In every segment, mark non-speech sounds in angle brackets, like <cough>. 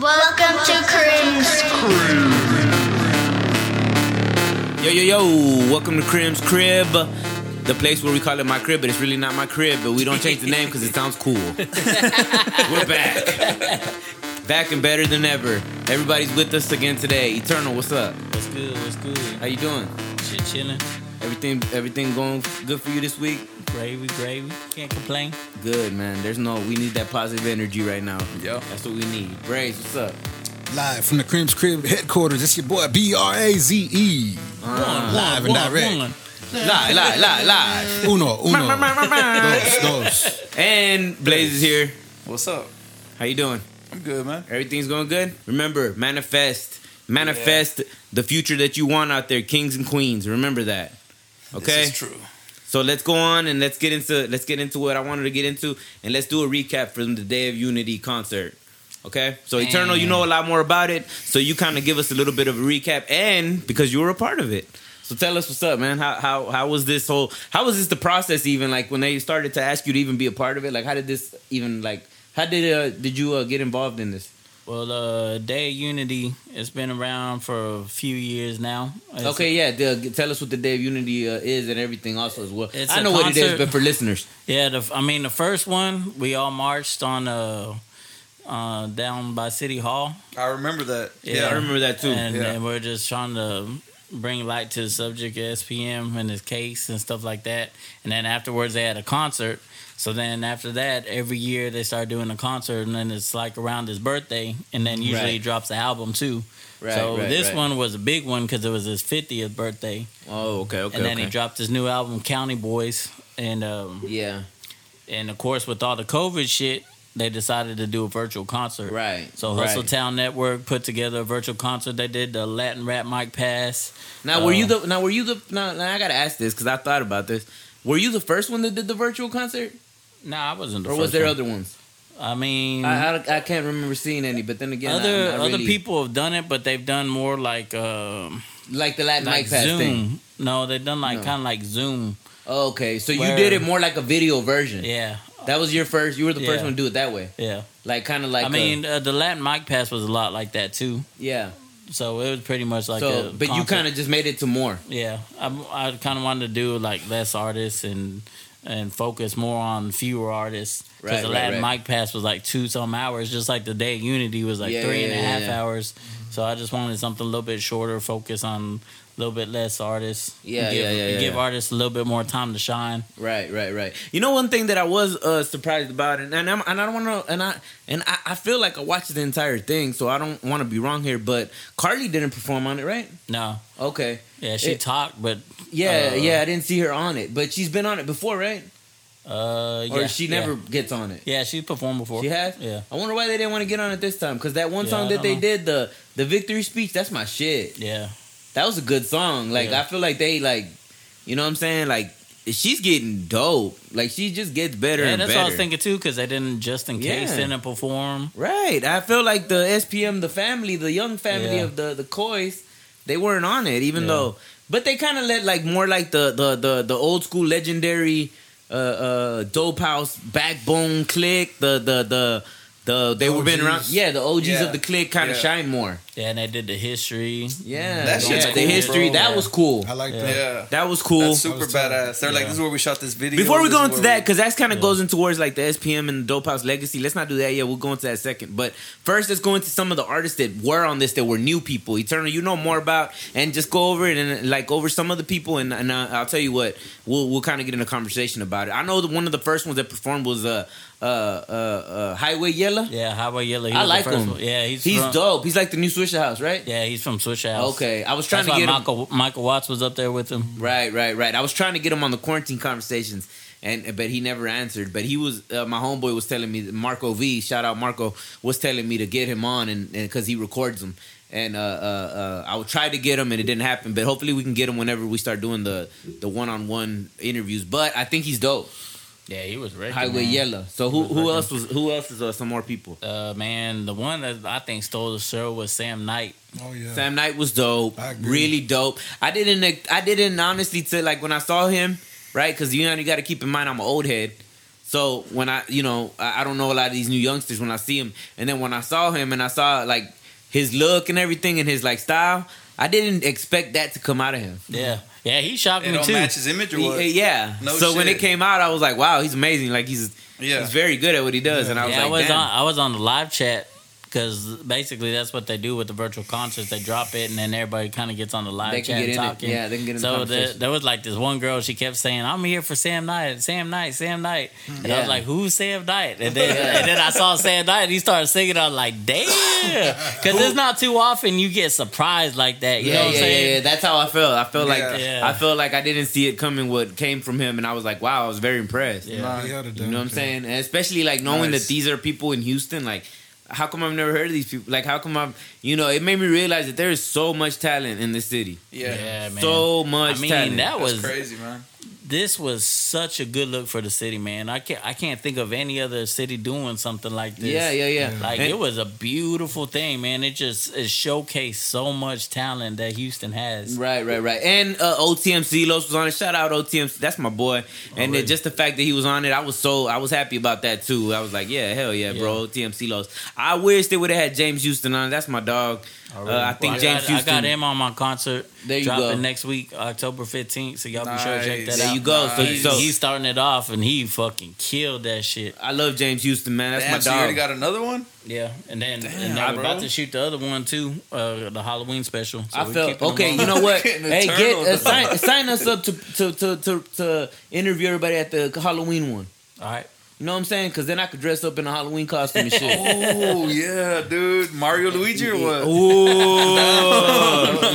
Welcome to Crim's Crib. Yo, yo, yo, welcome to Crim's Crib, the place where we call it my crib, but it's really not my crib, but we don't change the name because it sounds cool. <laughs> We're back. Back and better than ever. Everybody's with us again today. Eternal, what's up? What's good? What's good? How you doing? Shit chilling. Everything everything going good for you this week? Gravy, gravy. Can't complain. Good, man. There's no, we need that positive energy right now. Yep. That's what we need. Braze, what's up? Live from the Crim's Crib headquarters, it's your boy B R A Z E. Uh-huh. Live and direct. one. Live, live, live, live. Uno, uno. dos, dos. And Blaze is here. What's up? How you doing? I'm good, man. Everything's going good. Remember, manifest, manifest the future that you want out there, kings and queens. Remember that. Okay. This is true. So let's go on and let's get into let's get into what I wanted to get into, and let's do a recap from the Day of Unity concert. Okay. So Eternal, you know a lot more about it, so you kind of give us a little bit of a recap, and because you were a part of it. So tell us what's up, man. How how how was this whole? How was this the process even? Like when they started to ask you to even be a part of it. Like how did this even like? How did uh, did you uh, get involved in this? Well, uh, Day of Unity, it's been around for a few years now. It's- Okay, yeah. The, tell us what the Day of Unity uh, is and everything also as well. It's I a know what it is, but for listeners, Yeah, the, I mean, the first one, we all marched on uh, uh, down by City Hall. I remember that. Yeah, I remember that too. And, Yeah. and we're just trying to bring light to the subject of SPM and his case and stuff like that. And then afterwards, they had a concert. So then after that, every year they start doing a concert, and then it's like around his birthday, and then usually Right. he drops the album too. Right, so right, this right. one was a big one because it was his 50th birthday, Oh, okay, okay. and then okay. he dropped his new album, County Boys, and um, Yeah, and of course with all the COVID shit, they decided to do a virtual concert. right. So right. Hustle Town Network put together a virtual concert. They did the Latin rap mic pass. Now, were uh, you the? Now, were you the? Now, now I gotta ask this because I thought about this. Were you the first one that did the virtual concert, Nah, I wasn't the or first was there one. other ones? I mean, I, I I can't remember seeing any. But then again, other other people have done it, but they've done more like um, like the Latin like mic pass Zoom. thing. No, they've done like No. kind of like Zoom. Oh, okay, so you did it more like a video version. Yeah, That was your first. You were the first one to do it that way, yeah. like kind of like. I a- mean, uh, the Latin mic pass was a lot like that too. yeah. So it was pretty much like so, but you kind of just made it to more. Yeah, I, I kind of wanted to do like less artists and and focus more on fewer artists. Because Right, the right, Latin right. mic pass was like two some hours, just like the Day Unity was like Yeah, three and a yeah, half yeah, yeah. hours. So I just wanted something a little bit shorter, focus on a little bit less artists. Yeah, give, yeah, yeah, yeah, Give yeah. artists a little bit more time to shine. Right, right, right. You know one thing that I was uh, surprised about, and and, I'm, and I don't want to, and I and I, I feel like I watched the entire thing, so I don't want to be wrong here. But Carly didn't perform on it, right? No, Okay. yeah, she It- talked, but Yeah, Uh, yeah. I didn't see her on it, but she's been on it before, right? uh, yeah, Or she yeah. never gets on it. Yeah, she performed before. She has. Yeah, I wonder why they didn't want to get on it this time. Because that one Yeah, song that they know. did, the the victory speech, that's my shit. yeah. That was a good song. Like Yeah. I feel like they like, you know what I'm saying? Like she's getting dope. Like she just gets better Yeah, and that's better. what I was thinking too, because they didn't just in case Yeah. didn't perform. Right. I feel like the SPM, the family, the young family Yeah. of the the Coys, they weren't on it, even Yeah. though. But they kind of let like more like the the the the old school legendary uh uh dope house backbone click the the the the they were been around yeah the OGs Yeah. of the clique kind of Yeah. shine more Yeah, and they did the history. yeah That shit's yeah, the history bro. that Yeah. was cool I like Yeah. that. Yeah. that was cool That's super was tight. badass. They're like, this is where we shot this video. Before we go into that, because that's kind of Yeah. goes in towards like the SPM and the Dope House legacy. Let's not do that yet. We'll go into that second. But first, let's go into some of the artists that were on this that were new people. Eternal, you know more about, and just go over it and like over some of the people. And, and uh, I'll tell you what, we'll we'll kind of get in a conversation about it. I know that one of the first ones that performed was uh uh uh, uh Highway Yella. Yeah, Highway Yella. I like him. one. Yeah, he's He's from, dope. He's like the new Swisher House, right? Yeah, he's from Swisher House. Okay, I was trying That's to get him. Michael Michael Watts was up there with him. Right, right, right. I was trying to get him on the quarantine conversations, and but he never answered. But he was uh, my homeboy was telling me Marco V, shout out Marco, was telling me to get him on, and because he records them. And uh, uh, uh, I would try to get him, and it didn't happen. But hopefully, we can get him whenever we start doing the the one on one interviews. But I think he's dope. Yeah, he was ready. Highway man. Yella. So who was who working. else was who else is uh, some more people? Uh, man, the one that I think stole the show was Sam Knight. Oh yeah. Sam Knight was dope, I really dope. I didn't, I didn't honestly to like when I saw him, right? Because you know you got to keep in mind I'm an old head, So when I, you know, I, I don't know a lot of these new youngsters when I see him, and then when I saw him and I saw like his look and everything and his like style, I didn't expect that to come out of him. Yeah, yeah, he shocked It me don't too. match his image or what? Yeah. No so when it came out, I was like, wow, he's amazing. Like he's Yeah. he's very good at what he does. And I was yeah, like, I was Damn. on I was on the live chat because basically that's what they do with the virtual concerts. They drop it and then everybody kind of gets on the live They can chat get and in it. talking. Yeah, they can get in the So conversation. there, there was like this one girl. She kept saying, "I'm here for Sam Knight, Sam Knight, Sam Knight," and I was like, "Who's Sam Knight?" And then and then I saw Sam Knight and he started singing. I was like, "Damn!" <laughs> Because it's not too often you get surprised like that. You yeah, know what yeah, I'm saying? yeah, yeah. That's how I felt. I felt like Yeah. Yeah. I felt like I didn't see it coming. What came from him, and I was like, wow, I was very impressed. Yeah. Nah. He held it You know what I'm saying? And especially like knowing Nice. that these are people in Houston. Like, how come I've never heard of these people? Like, how come I'm? You know, it made me realize that there is so much talent in this city. Yeah. Yeah, man. So much I mean, talent. that That's was crazy, man. This was such a good look for the city, man. I can't I can't think of any other city doing something like this. yeah, yeah, yeah. Like And- it was a beautiful thing, man. It just it showcased so much talent that Houston has. Right, right, right. And uh, OTMC Los was on it. Shout out OTMC. That's my boy. And then just the fact that he was on it, I was so I was happy about that too. I was like, yeah, hell yeah, bro. OTMC Los. I wish they would have had James Houston on. That's my dog. Uh, I think Well, James got, Houston. I got him on my concert. There you dropping go. next week, October fifteenth. So y'all be sure to check that Nice. There out. you go. So, Nice. so he's starting it off, and he fucking killed that shit. I love James Houston, man. That's Damn, my so you already got another one? Yeah, and then Damn, and then we're bro. about to shoot the other one too, uh, the Halloween special. So I we're felt okay. You know what? <laughs> Hey, get uh, sign, sign us up to, to to to to interview everybody at the Halloween one. All right. You know what I'm saying? Because then I could dress up in a Halloween costume and shit. Oh yeah, dude. Mario Luigi or what? Ooh.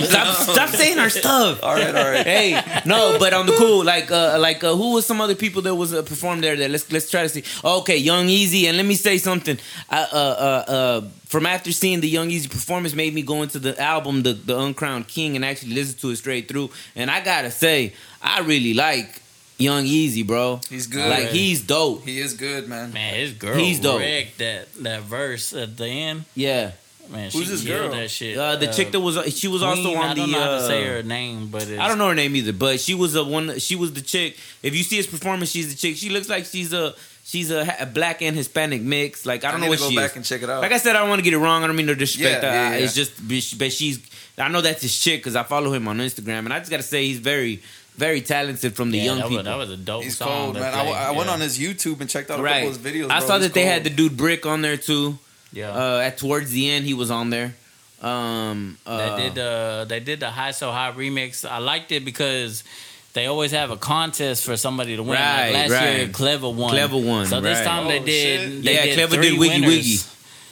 stop, stop saying our stuff. All right, all right. Hey, no, but on the cool, like, uh, like, uh, who was some other people that was uh, performed there? That let's let's try to see. Okay, Young Easy, and let me say something. I, uh, uh, uh, from after seeing the Young Easy performance, made me go into the album, the the Uncrowned King, and actually listen to it straight through. And I gotta say, I really like Young Easy, bro. He's good. Like he's dope. He is good, man. Man, his girl He's dope. wrecked that that verse at the end. Yeah. Man, Who's she this girl? that shit. Uh, the chick that was she was also Queen, on I the. don't know how to uh, say her name, but it's, I don't know her name either, but she was a one. She was the chick. If you see his performance, she's the chick. She looks like she's a she's a, a black and Hispanic mix. Like I don't know need what to go she back is. and check it out. Like I said, I don't want to get it wrong. I don't mean to disrespect Yeah, her. yeah, I- yeah. It's just, but she's. I know that's his chick because I follow him on Instagram, and I just got to say he's very, very talented from the Yeah, young that people. Was, that was a dope He's song. cold, man. I, played, I went yeah. on his YouTube and checked out a right. couple of his videos. I bro. saw He's that they had the dude Brick on there too. Yeah. Uh, at towards the end, he was on there. Um, uh, they did uh they did the high so high remix. I liked it because they always have a contest for somebody to win. Right, like last right. year, Clever won. Clever won, So this right. time they Oh, did. They Yeah, did Clever three did Wiggy winners. Wiggy.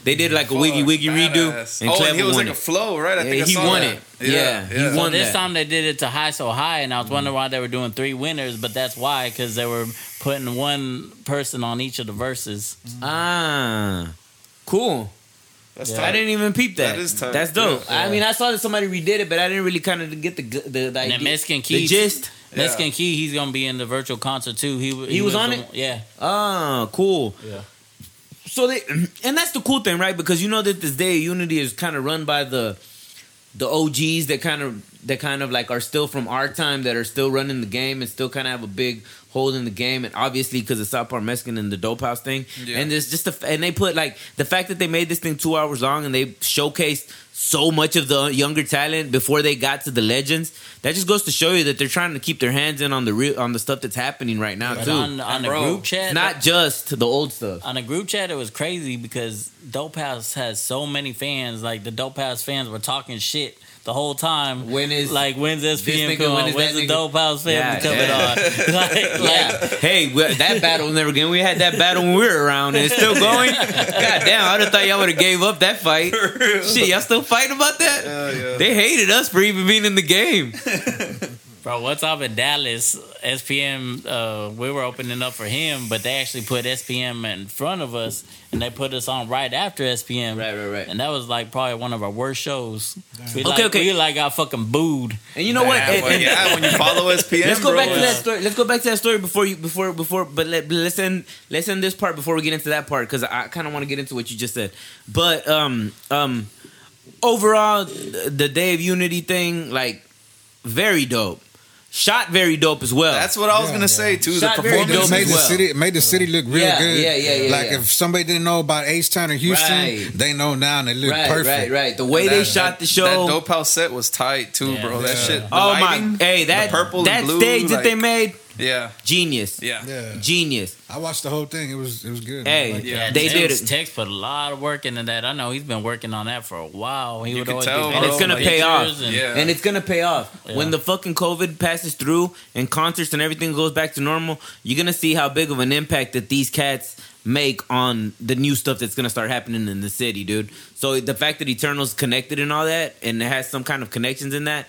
They did like a Wiggy Wiggy redo, badass. and oh, Clever and he was won like it. a flow, right? I think Yeah, I he saw won that. it. Yeah, he So won this that. time they did it to high so high, and I was wondering why they were doing three winners, but that's why because they were putting one person on each of the verses. Ah, cool. That's Yeah. tight. I didn't even peep that. That is tight. That's dope. Yeah. I mean, I saw that somebody redid it, but I didn't really kind of get the the, the And idea, then Mexican the gist. Yeah. Mexican Key, he's gonna be in the virtual concert too. He He was on the- it? Yeah, Ah, cool. yeah. So they, <clears throat> and that's the cool thing, right? Because you know that this day of unity is kind of run by the the OGs that kind of that kind of like are still from our time that are still running the game and still kind of have a big hold in the game and obviously because of South Park Mexican and the Dope House thing Yeah. and there's just a, and they put like the fact that they made this thing two hours long and they showcased so much of the younger talent before they got to the legends that just goes to show you that they're trying to keep their hands in on the real on the stuff that's happening right now But too on, on the bro, group chat, not just the old stuff on the group chat, it was crazy because Dope House has so many fans. Like the Dope House fans were talking shit the whole time. When is- like when's this SPM nigga, coming when on? is When's the nigga- Dope House family Yeah, coming yeah. on? <laughs> like, Yeah. like hey, we- that battle never again. We had that battle when we were around, and it's still <laughs> going. God damn, I'd have thought y'all would have gave up that fight. Shit, y'all still fighting about that? Hell yeah. They hated us for even being in the game. <laughs> Bro, what's up in Dallas? SPM, uh, we were opening up for him, but they actually put SPM in front of us, and they put us on right after SPM. Right, right, right. And that was like probably one of our worst shows. We Okay, like, okay. We like got fucking booed. And you know what? Nah, And- well, and- yeah, when you follow SPM, <laughs> Let's go bro, back to that story. Let's go back to that story before you before before. But let, let's end let's end this part before we get into that part because I kind of want to get into what you just said. But um um overall, the Day of Unity thing like very dope. Shot very dope as well. That's what I was Yeah, gonna say too. Shot the very performance. dope made as the well. city made the city look real Yeah, good. yeah, yeah, yeah, Like yeah. if somebody didn't know about H Town or Houston, Right. they know now and they look right, perfect. right, right. The way they That- shot the show. That dope house set was tight too, Yeah. bro. That shit. the oh lighting, my! Hey, that the purple that and blue, stage that they made, Yeah, genius, yeah. Yeah. genius. I watched the whole thing. It was it was good. Hey, like Yeah. they Tex, did it. Tex put a lot of work into that. I know he's been working on that for a while. He You would can always tell, get And it's gonna and pay off. pictures and- Yeah. And it's gonna pay off Yeah. when the fucking COVID passes through and concerts and everything goes back to normal. You're gonna see how big of an impact that these cats make on the new stuff that's gonna start happening in the city, dude. So the fact that Eternal's connected and all that, and it has some kind of connections in that,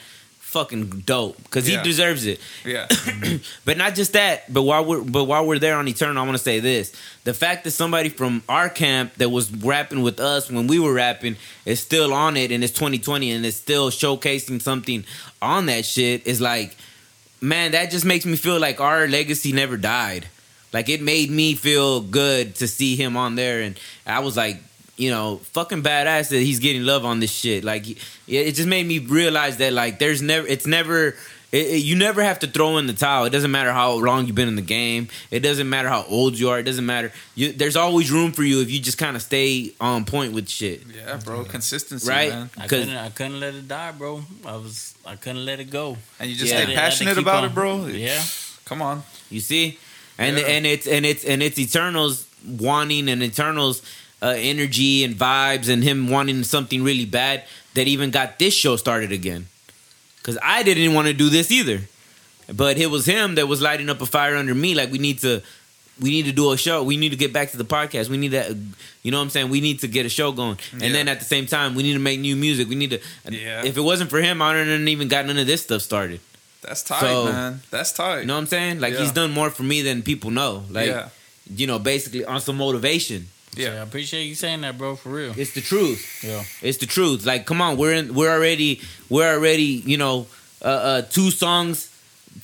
fucking dope. Because Yeah. he deserves it. Yeah, <coughs> But not just that. But while we're but while we're there on Eternal, I want to say this: the fact that somebody from our camp that was rapping with us when we were rapping is still on it, and it's 2020, and it's still showcasing something on that shit is like, man, that just makes me feel like our legacy never died. Like it made me feel good to see him on there, and I was like. You know, fucking badass that he's getting love on this shit. Like, it, it just made me realize that like, there's never, it's never, it, it- you never have to throw in the towel. It doesn't matter how long you've been in the game. It doesn't matter how old you are. It doesn't matter. You, there's always room for you if you just kind of stay on point with shit. yeah, bro. Consistency, Right? man. I 'Cause- couldn't, I couldn't let it die, bro. I was, I couldn't let it go. And you just Yeah. stay Had to- had passionate about on- it, bro. Yeah, Come on. You see, and Yeah. and it's and it's and it's Eternals wanting and Eternals uh, energy and vibes and him wanting something really bad that even got this show started again. Because I didn't want to do this either, but it was him that was lighting up a fire under me. Like we need to. We need to do a show. We need to get back to the podcast. We need to, you know what I'm saying? We need to get a show going. And Yeah. then at the same time, we need to make new music. We need to, Yeah. if it wasn't for him, I wouldn't even got none of this stuff started. That's tight, So- man. That's tight. You know what I'm saying? Like Yeah. he's done more for me than people know. Like you know, basically on some motivation. Yeah. I appreciate you saying that, bro. For real. It's the truth. Yeah. It's the truth. Like, come on, we're in. We're already. We're already. You know, uh, uh, two songs,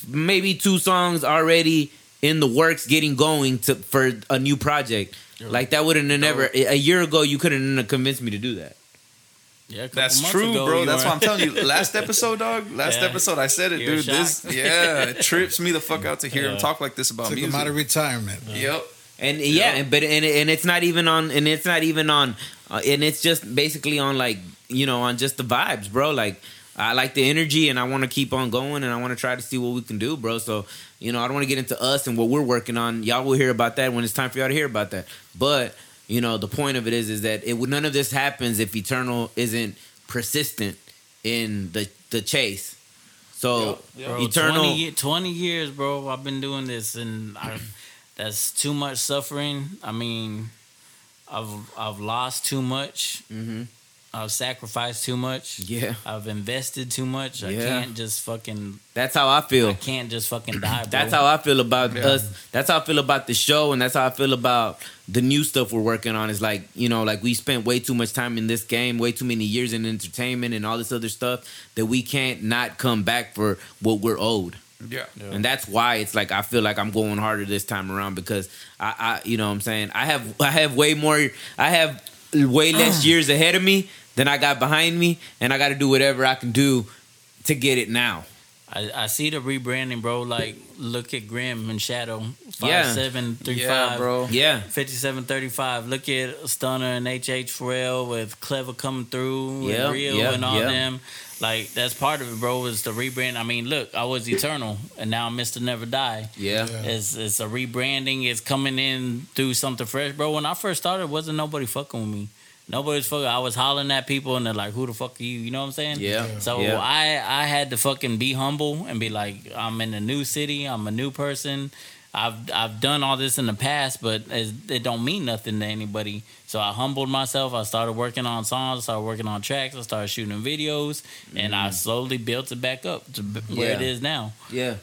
maybe two songs already in the works, getting going to for a new project. Like that wouldn't have never a year ago. You couldn't have convinced me to do that. Yeah, a That's true, ago, bro. That's why I'm telling you. <laughs> Last episode, dog. Last Yeah. episode, I said it, You were dude. This, yeah, it <laughs> trips me the fuck out to hear him talk like this about Took music. him out of retirement. yep. And yeah, and but and and it's not even on, and it's not even on, uh, and it's just basically on like you know on just the vibes, bro. Like I like the energy, and I want to keep on going, and I want to try to see what we can do, bro. So you know, I don't want to get into us and what we're working on. Y'all will hear about that when it's time for y'all to hear about that. But you know, the point of it is, is that it would none of this happens if Eternal isn't persistent in the the chase. So Bro, Eternal, 20, 20 years, bro. I've been doing this, and I, that's too much suffering. I mean, I've I've lost too much. Mhm. I've sacrificed too much. yeah, I've invested too much. I Yeah. can't just fucking. that's how I feel. I can't just fucking <clears throat> die. Bro. That's how I feel about Yeah. us. That's how I feel about the show, and that's how I feel about the new stuff we're working on. Is like you know, like we spent way too much time in this game, way too many years in entertainment and all this other stuff that we can't not come back for what we're owed. Yeah. And that's why it's like I feel like I'm going harder this time around because I, I you know what I'm saying I have I have way more I have way less <clears throat> years ahead of me than I got behind me, and I got to do whatever I can do to get it now. I, I see the rebranding, bro. Like, look at Grim and Shadow. Five Yeah. seven three Yeah, five. bro. Yeah. 5735. Look at Stunner and HH Pharrell with Clever coming through Yeah, and Real yeah, and all yeah. them. Like, that's part of it, bro, is the rebrand. I mean, look, I was Eternal and now I'm Mr. Never Die. Yeah. Yeah. It's, it's a rebranding. It's coming in through something fresh, bro. When I first started, wasn't nobody fucking with me. Nobody was fucking. I was hollering at people and they're like, "Who the fuck are you?" You know what I'm saying? Yeah. So Yeah. I I had to fucking be humble and be like, I'm in a new city. I'm a new person. I've I've done all this in the past, but it, it don't mean nothing to anybody. So I humbled myself. I started working on songs. I started working on tracks. I started shooting videos, and I slowly built it back up to where it Mm. Yeah. is now. Yeah.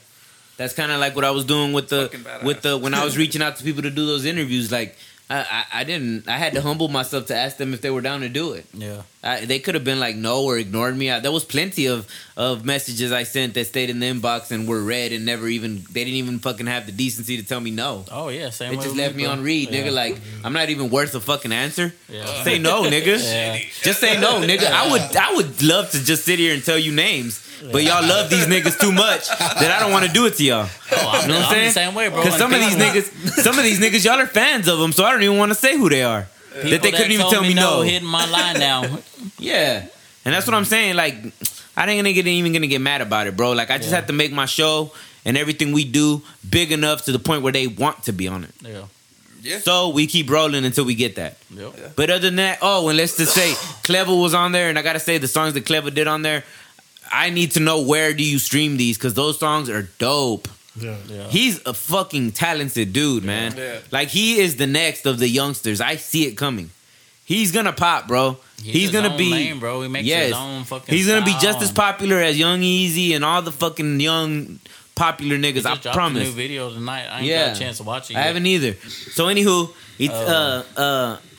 That's kind of like what I was doing with the with the when I was reaching out to people to do those interviews. Like I, I, I didn't. I had to humble myself to ask them if they were down to do it. Yeah. I, they could have been like no or ignored me. I, there was plenty of of messages I sent that stayed in the inbox and were read and never even they didn't even fucking have the decency to tell me no. Oh yeah. Same. They just left me bro. on read, Yeah. nigga. Like I'm not even worth a fucking answer. Yeah. Say no, nigga. Yeah. Just say no, nigga. I would I would love to just sit here and tell you names but y'all love these niggas too much that I don't want to do it to y'all. Oh, I'm, You know what I'm I'm saying? the same way, bro. Because some of these niggas, some of these niggas, y'all are fans of them, so I don't even want to say who they are. That they couldn't even tell me no. hitting my line now. <laughs> Yeah, and that's what I'm saying. Like, I ain't gonna get even gonna get mad about it, bro. Like, I just Yeah. have to make my show and everything we do big enough to the point where they want to be on it. yeah. Yeah. So we keep rolling until we get that. Yep. But other than that, oh, and let's just say Clever was on there, and I gotta say the songs that Clever did on there. I need to know where do you stream these because those songs are dope. Yeah. Yeah. He's a fucking talented dude, man. Yeah. Like he is the next of the youngsters. I see it coming. He's gonna pop, bro. He's, his gonna be lane, bro. He makes yes. his own fucking. He's gonna be just as popular as Young Easy and all the fucking young popular He niggas. just I dropped A promise. new video tonight. I ain't Yeah. got a chance to watch it. I haven't either. So anywho, it's uh Oh.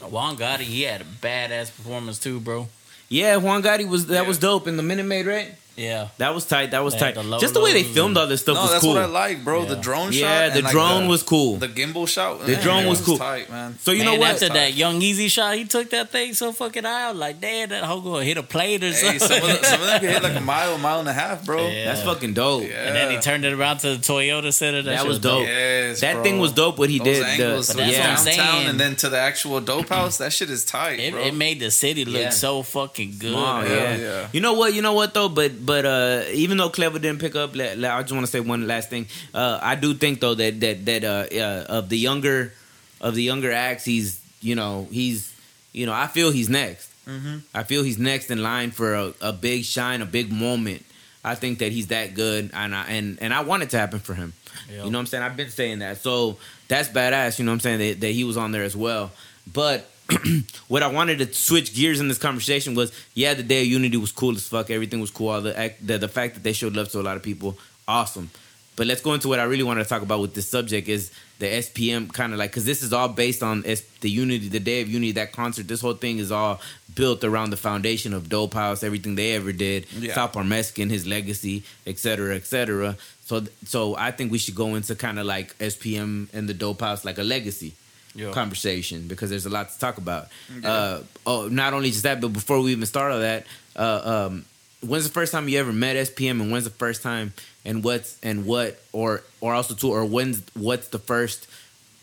uh Juan Gotti, he had a badass performance too, bro. Yeah, Juan Gotti was that was dope in the Minute Maid, right? Yeah. That was tight. That was They tight. the Just the way they filmed and- all this stuff No, was that's cool. what I like, bro. The Yeah. drone shot. yeah, the and, like, drone was cool. The gimbal shot. The man, drone it was cool. tight, man. so you Man, know what? after that Young Easy shot, he took that thing so fucking high. I was like, damn, that hoe gonna hit a plate or Hey, something. some of, them, some of them can hit like a <laughs> mile, mile and a half, bro. Yeah. That's fucking dope. Yeah. And then he turned it around to the Toyota Center. That, That was dope. Yes, That bro. thing was dope. What he Those did. the- angles But to that's what I'm downtown and then to the actual dope house. That shit is tight, It, made the city look so fucking good. Yeah. yeah. You know what? You know what though? But but uh, even though Clever didn't pick up, I just want to say one last thing. Uh, I do think though that that that uh, of the younger of the younger acts, he's you know he's you know I feel he's next. Mhm. I feel he's next in line for a, a big shine, a big moment. I think that he's that good, and I, and and I want it to happen for him. Yep. You know what I'm saying? I've been saying that. So that's badass. You know what I'm saying? That, that he was on there as well. But <clears throat> what I wanted to switch gears in this conversation was, yeah, the day of unity was cool as fuck. Everything was cool. All the act, the, the fact that they showed love to a lot of people, awesome. But let's go into what I really wanted to talk about with this subject is the SPM kind of like because this is all based on S, the unity, the day of unity, that concert. This whole thing is all built around the foundation of Dope House, everything they ever did, Yeah. South Park Mexican, his legacy, etc., cetera, et cetera. So, so I think we should go into kind of like SPM and the Dope House, like a legacy Yeah. conversation because there's a lot to talk about. Yeah. Uh, oh, not only just that, but before we even start all that, uh, um, when's the first time you ever met SPM, and when's the first time, and what's and what, or or also too, or when's what's the first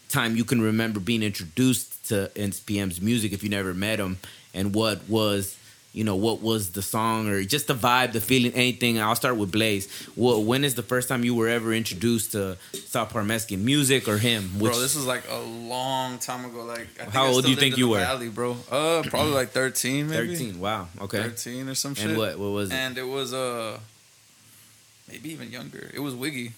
time you can remember being introduced to SPM's music if you never met him, and what was. You know what was the song or just the vibe, the feeling, anything. I'll start with Blaze. Well, when is the first time you were ever introduced to South Park Mexican music or him? Bro, this was like a long time ago. Like, I think How old do you think you were? Valley, bro. Uh, probably like thirteen, maybe. Thirteen. Wow. Okay. Thirteen or some shit. And what? What was it? And it was uh, maybe even younger. It was Wiggy.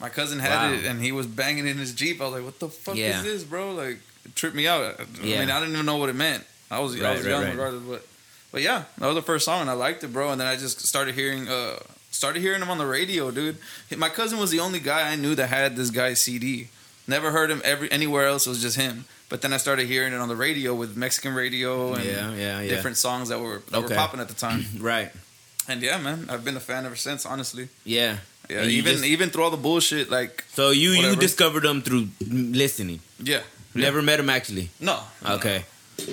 My cousin had Wow. it, and he was banging in his jeep. I was like, "What the fuck Yeah. is this, bro?" Like, it tripped me out. I Yeah. mean, I didn't even know what it meant. I was I was right, young, right. regardless, but but yeah, that was the first song, and I liked it, bro. And then I just started hearing uh started hearing him on the radio, dude. My cousin was the only guy I knew that had this guy's CD. Never heard him every anywhere else. It was just him. But then I started hearing it on the radio with Mexican radio and Yeah, yeah, yeah. different songs that were that Okay. were popping at the time. <laughs> Right. And yeah, man, I've been a fan ever since. Honestly, Yeah. yeah. And Even just- even through all the bullshit, like so you you discovered them through listening. yeah, Never met him actually. no, Okay.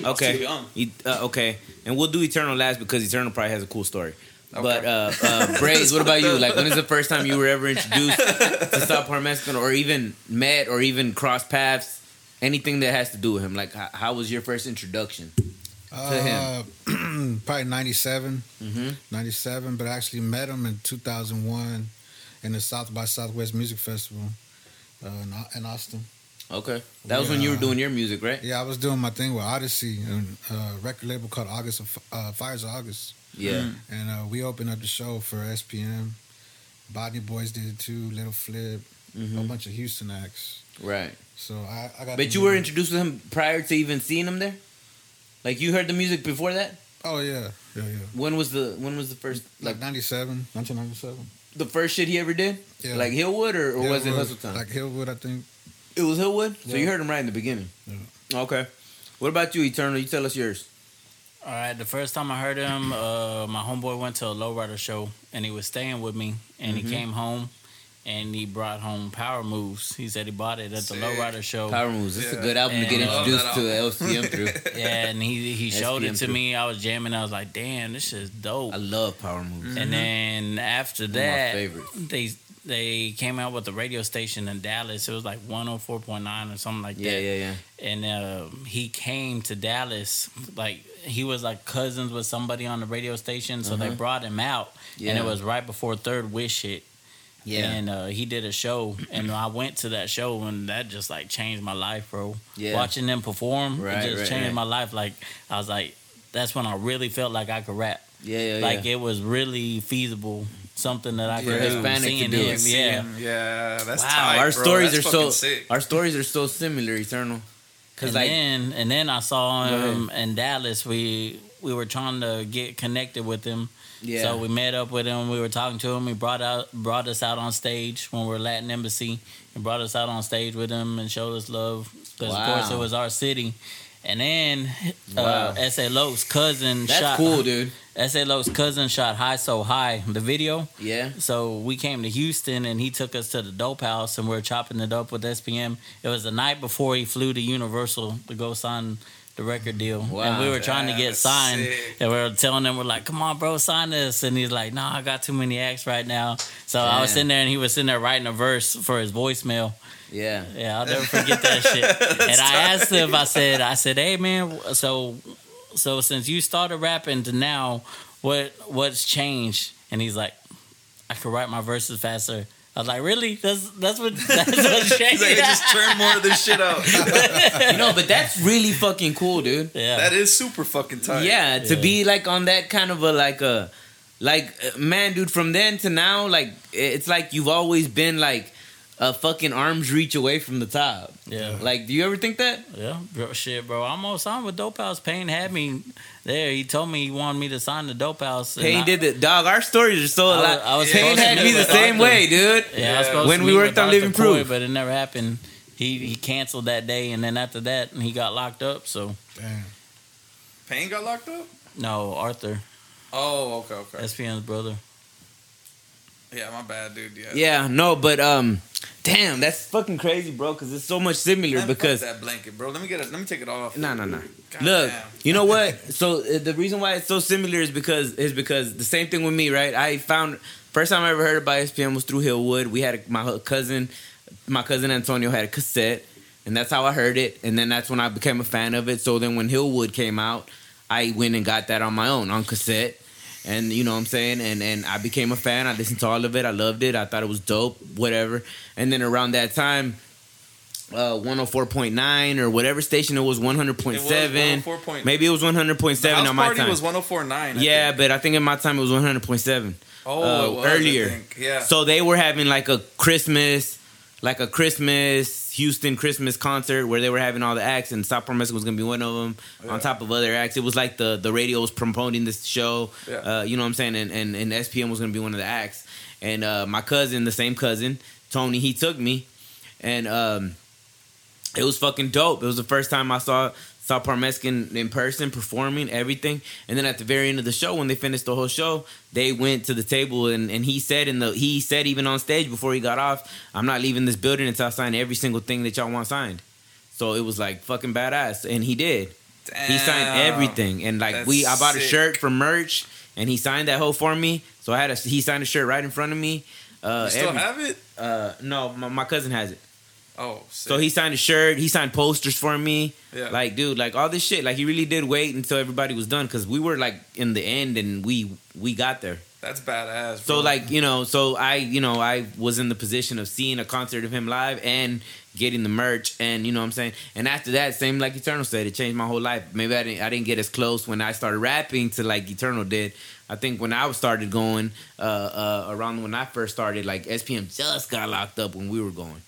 Okay. too young. Uh, okay. And we'll do Eternal last because Eternal probably has a cool story. Okay. But uh, uh, <laughs> Braze, what about you? Like, when is the first time you were ever introduced to South Park Mexican, or even met, or even crossed paths? Anything that has to do with him? Like, how, how was your first introduction? To him. Uh, <clears throat> probably 97, Mm-hmm. 97, but I actually met him in 2001 in the South by Southwest Music Festival uh, in, in Austin. Okay. That was when you were doing your music, right? Yeah, I was doing my thing with Odyssey, and a record label called August of uh, Fires of August, Yeah. Mm. and uh, we opened up the show for SPM. Botany Boys did it too, Lil Flip, a Mhm. bunch of Houston acts. Right. So I, I got. But you were introduced to him prior to even seeing him there. Like you heard the music before that. Oh yeah, yeah, yeah. When was the when was the first Like like 97, 1997. the first shit he ever did? Yeah. Like Hillwood or, or was it Hillwood, Hustle Town? Like Hillwood, I think. It was Hillwood. So you heard him right in the beginning. Okay. What about you, Eternal? You tell us yours. All right, the first time I heard him, uh, my homeboy went to a lowrider show and he was staying with me and Mm-hmm. he came home and he brought home Power Moves. He said he bought it at the Sick. Lowrider show. Power moves. This is a good album to get introduced that to LCM through. <laughs> yeah, and he he showed it to too. me. I was jamming. I was like, damn, this is dope. I love power moves. And then after One of my that, favorites. they they came out with a radio station in Dallas. It was like 104.9 or something like Yeah, that. yeah, yeah. Yeah. And uh, he came to Dallas. Like he was like cousins with somebody on the radio station, so they Uh-huh. brought him out. Yeah. And it was right before Third Wish hit. Yeah, And uh, he did a show, and I went to that show, and that just like changed my life, bro. Yeah. Watching them perform, Right, it just right, changed right. my life. Like I was like, that's when I really felt like I could rap. yeah, yeah. Yeah. Like yeah. it was really feasible, something that I could Yeah. do. Hispanic to do him, yeah. yeah, that's Wow, tight, our bro. stories That's are so sick. our stories are so similar, Eternal. Because And like then and then I saw Go him in Dallas. We we were trying to get connected with him. yeah, So we met up with him. We were talking to him. He brought out brought us out on stage when we were Latin Embassy. He brought us out on stage with him and showed us love because of course it was our city. And then Wow. uh, S.A. Loke's cousin that's shot. cool, dude. S.A. Cousin shot High So High, the video. Yeah, So we came to Houston and he took us to the dope house and we were chopping it up with SPM. It was the night before he flew to Universal to go sign the record deal. Wow. and we were trying to get signed. sick. And we were telling him, we're like, come on, bro, sign this. And he's like, nah, I got too many acts right now. So I was sitting there and he was sitting there writing a verse for his voicemail. Yeah. Yeah, I'll never forget that <laughs> shit. And I asked him, I said, I said, hey man, so so since you started rapping to now, what what's changed? And he's like, I could write my verses faster. I was like, really? That's that's what <laughs> that's what's <laughs> He's changed. like, just turn more of this shit out. You know, but that's really fucking cool, dude. yeah. that is super fucking tight. Yeah, to Yeah. be like on that kind of a like a like uh, man, dude. From then to now, like it's like you've always been like a fucking arm's reach away from the top. yeah. Like, do you ever think that? Yeah, bro, shit, bro. I'm on sign with Dope House. Payne had me there. He told me he wanted me to sign the Dope House. and Payne I- did the dog. Our stories are so I was- I was Payne had me the same Arthur. way, dude. Yeah, I was Yeah. supposed When to we meet worked with on Arthur Living Coy, Proof. but it never happened. He he canceled that day, and then after that, he got locked up. So Damn. Payne got locked up. no, Arthur, Oh, okay, okay. SPM's brother. Yeah, my bad, dude. Yeah. Yeah, no, but um, damn, that's fucking crazy, bro. Because it's so much similar. Man, because that blanket, bro. Let me get it. Let me take it off. No, no, no. Look, damn. you know what? So uh, the reason why it's so similar is because is because the same thing with me, right? I found first time I ever heard about SPM was through Hillwood. We had a, my cousin, my cousin Antonio had a cassette, and that's how I heard it. And then that's when I became a fan of it. So then when Hillwood came out, I went and got that on my own on cassette. And you know what I'm saying? And and I became a fan. I listened to all of it. I loved it. I thought it was dope, whatever. And then around that time, uh 104.9 or whatever station it was 100.7 It was maybe it was 100.7 The house on my time was 104.9. Yeah think. but i think in my time it was 100.7 Oh, uh, was, earlier. Yeah. so they were having like a christmas like a christmas houston christmas concert where they were having all the acts and Park Mexican was gonna be one of them Yeah. on top of other acts it was like the the radio was promoting this show Yeah. uh, you know what i'm saying and, and and spm was gonna be one of the acts and uh my cousin the same cousin tony he took me and um it was fucking dope. It was the first time I saw saw Park Mexican in person performing everything. And then at the very end of the show, when they finished the whole show, they went to the table and, and he said in the he said even on stage before he got off, I'm not leaving this building until I sign every single thing that y'all want signed. So it was like fucking badass, and he did. He signed everything, and like we, I bought a shirt for merch, and he signed that whole for me. So I had a he signed a shirt right in front of me. Uh, You still every- have it? uh, no, my, my cousin has it. Oh, sick. So he signed a shirt. He signed posters for me. Yeah. Like, dude, like all this shit. Like, he really did wait until everybody was done because we were like in the end and we we got there. That's badass. So like you know, so I you know I was in the position of seeing a concert of him live and getting the merch and you know what I'm saying. And after that, same like Eternal said, it changed my whole life. Maybe I didn't I didn't get as close when I started rapping to like Eternal did. I think when I started going uh, uh, around when I first started, like SPM just got locked up when we were going.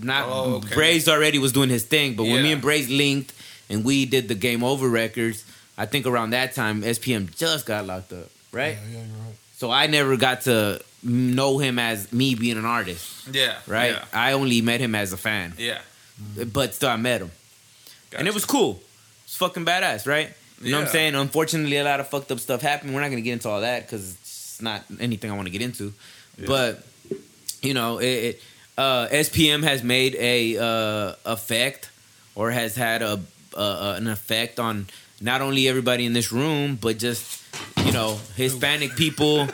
Not Oh, okay. Braze already was doing his thing, but when me and Braze linked and we did the Game Over records, I think around that time SPM just got locked up, right? Yeah, yeah, you're right. So I never got to know him as me being an artist, yeah, right? Yeah, I only met him as a fan, yeah. Mm-hmm. but still I met him, and it was cool. It's fucking badass, right? You know what I'm saying? Unfortunately, a lot of fucked up stuff happened. We're not gonna get into all that because it's not anything I want to get into. Yeah. But you know, it, it uh, SPM has made a uh, effect or has had a uh, an effect on not only everybody in this room, but just you know Hispanic people.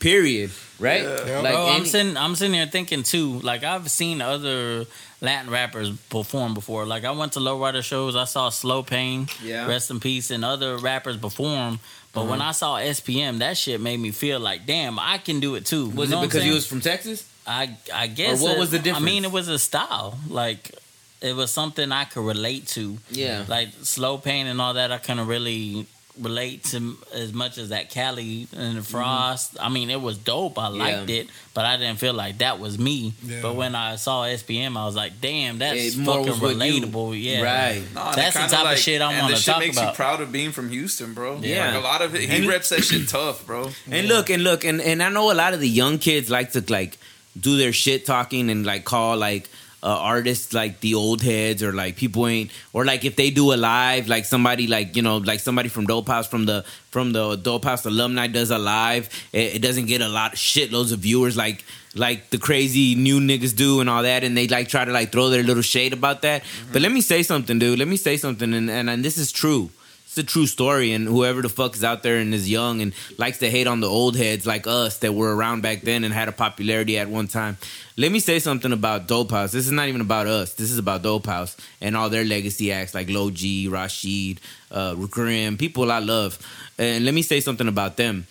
Period. Right? Like Bro, I'm sitting, I'm sitting here thinking too. Like I've seen other Latin rappers perform before. Like I went to lowrider shows. I saw Slow Pain, Yeah. rest in peace, and other rappers perform. But when Uh-huh. I saw SPM, that shit made me feel like, damn, I can do it too. was You know it because he was from Texas? I I guess. Or what it- was the difference? I mean, it was a style. Like it was something I could relate to. Yeah. Like slow pain and all that, I couldn't really relate to as much as that Cali and the mm-hmm. Frost. I mean, it was dope. I liked Yeah. it, but I didn't feel like that was me. Yeah. But when I saw SPM, I was like, damn, that's It more fucking was what you- relatable. Yeah. Right. Nah, and That's the kinda type of shit I and wanna the shit talk makes about. you proud of being from Houston, bro. Yeah. like a lot of it. He And- reps that shit tough, bro. And look, and look, and, and I know a lot of the young kids like to like do their shit talking and like call like uh, artists like the old heads or like people ain't or like if they do a live like somebody like you know like somebody from Dope House from the from the Dope House alumni does a live it, it doesn't get a lot of shitloads of viewers like like the crazy new niggas do and all that and they like try to like throw their little shade about that. But let me say something dude. Let me say something and and, and this is true it's a true story, and whoever the fuck is out there and is young and likes to hate on the old heads like us that were around back then and had a popularity at one time. Let me say something about Dope House. This is not even about us. This is about Dope House and all their legacy acts like Low G, Rashid, uh, Grim, people I love. And let me say something about them.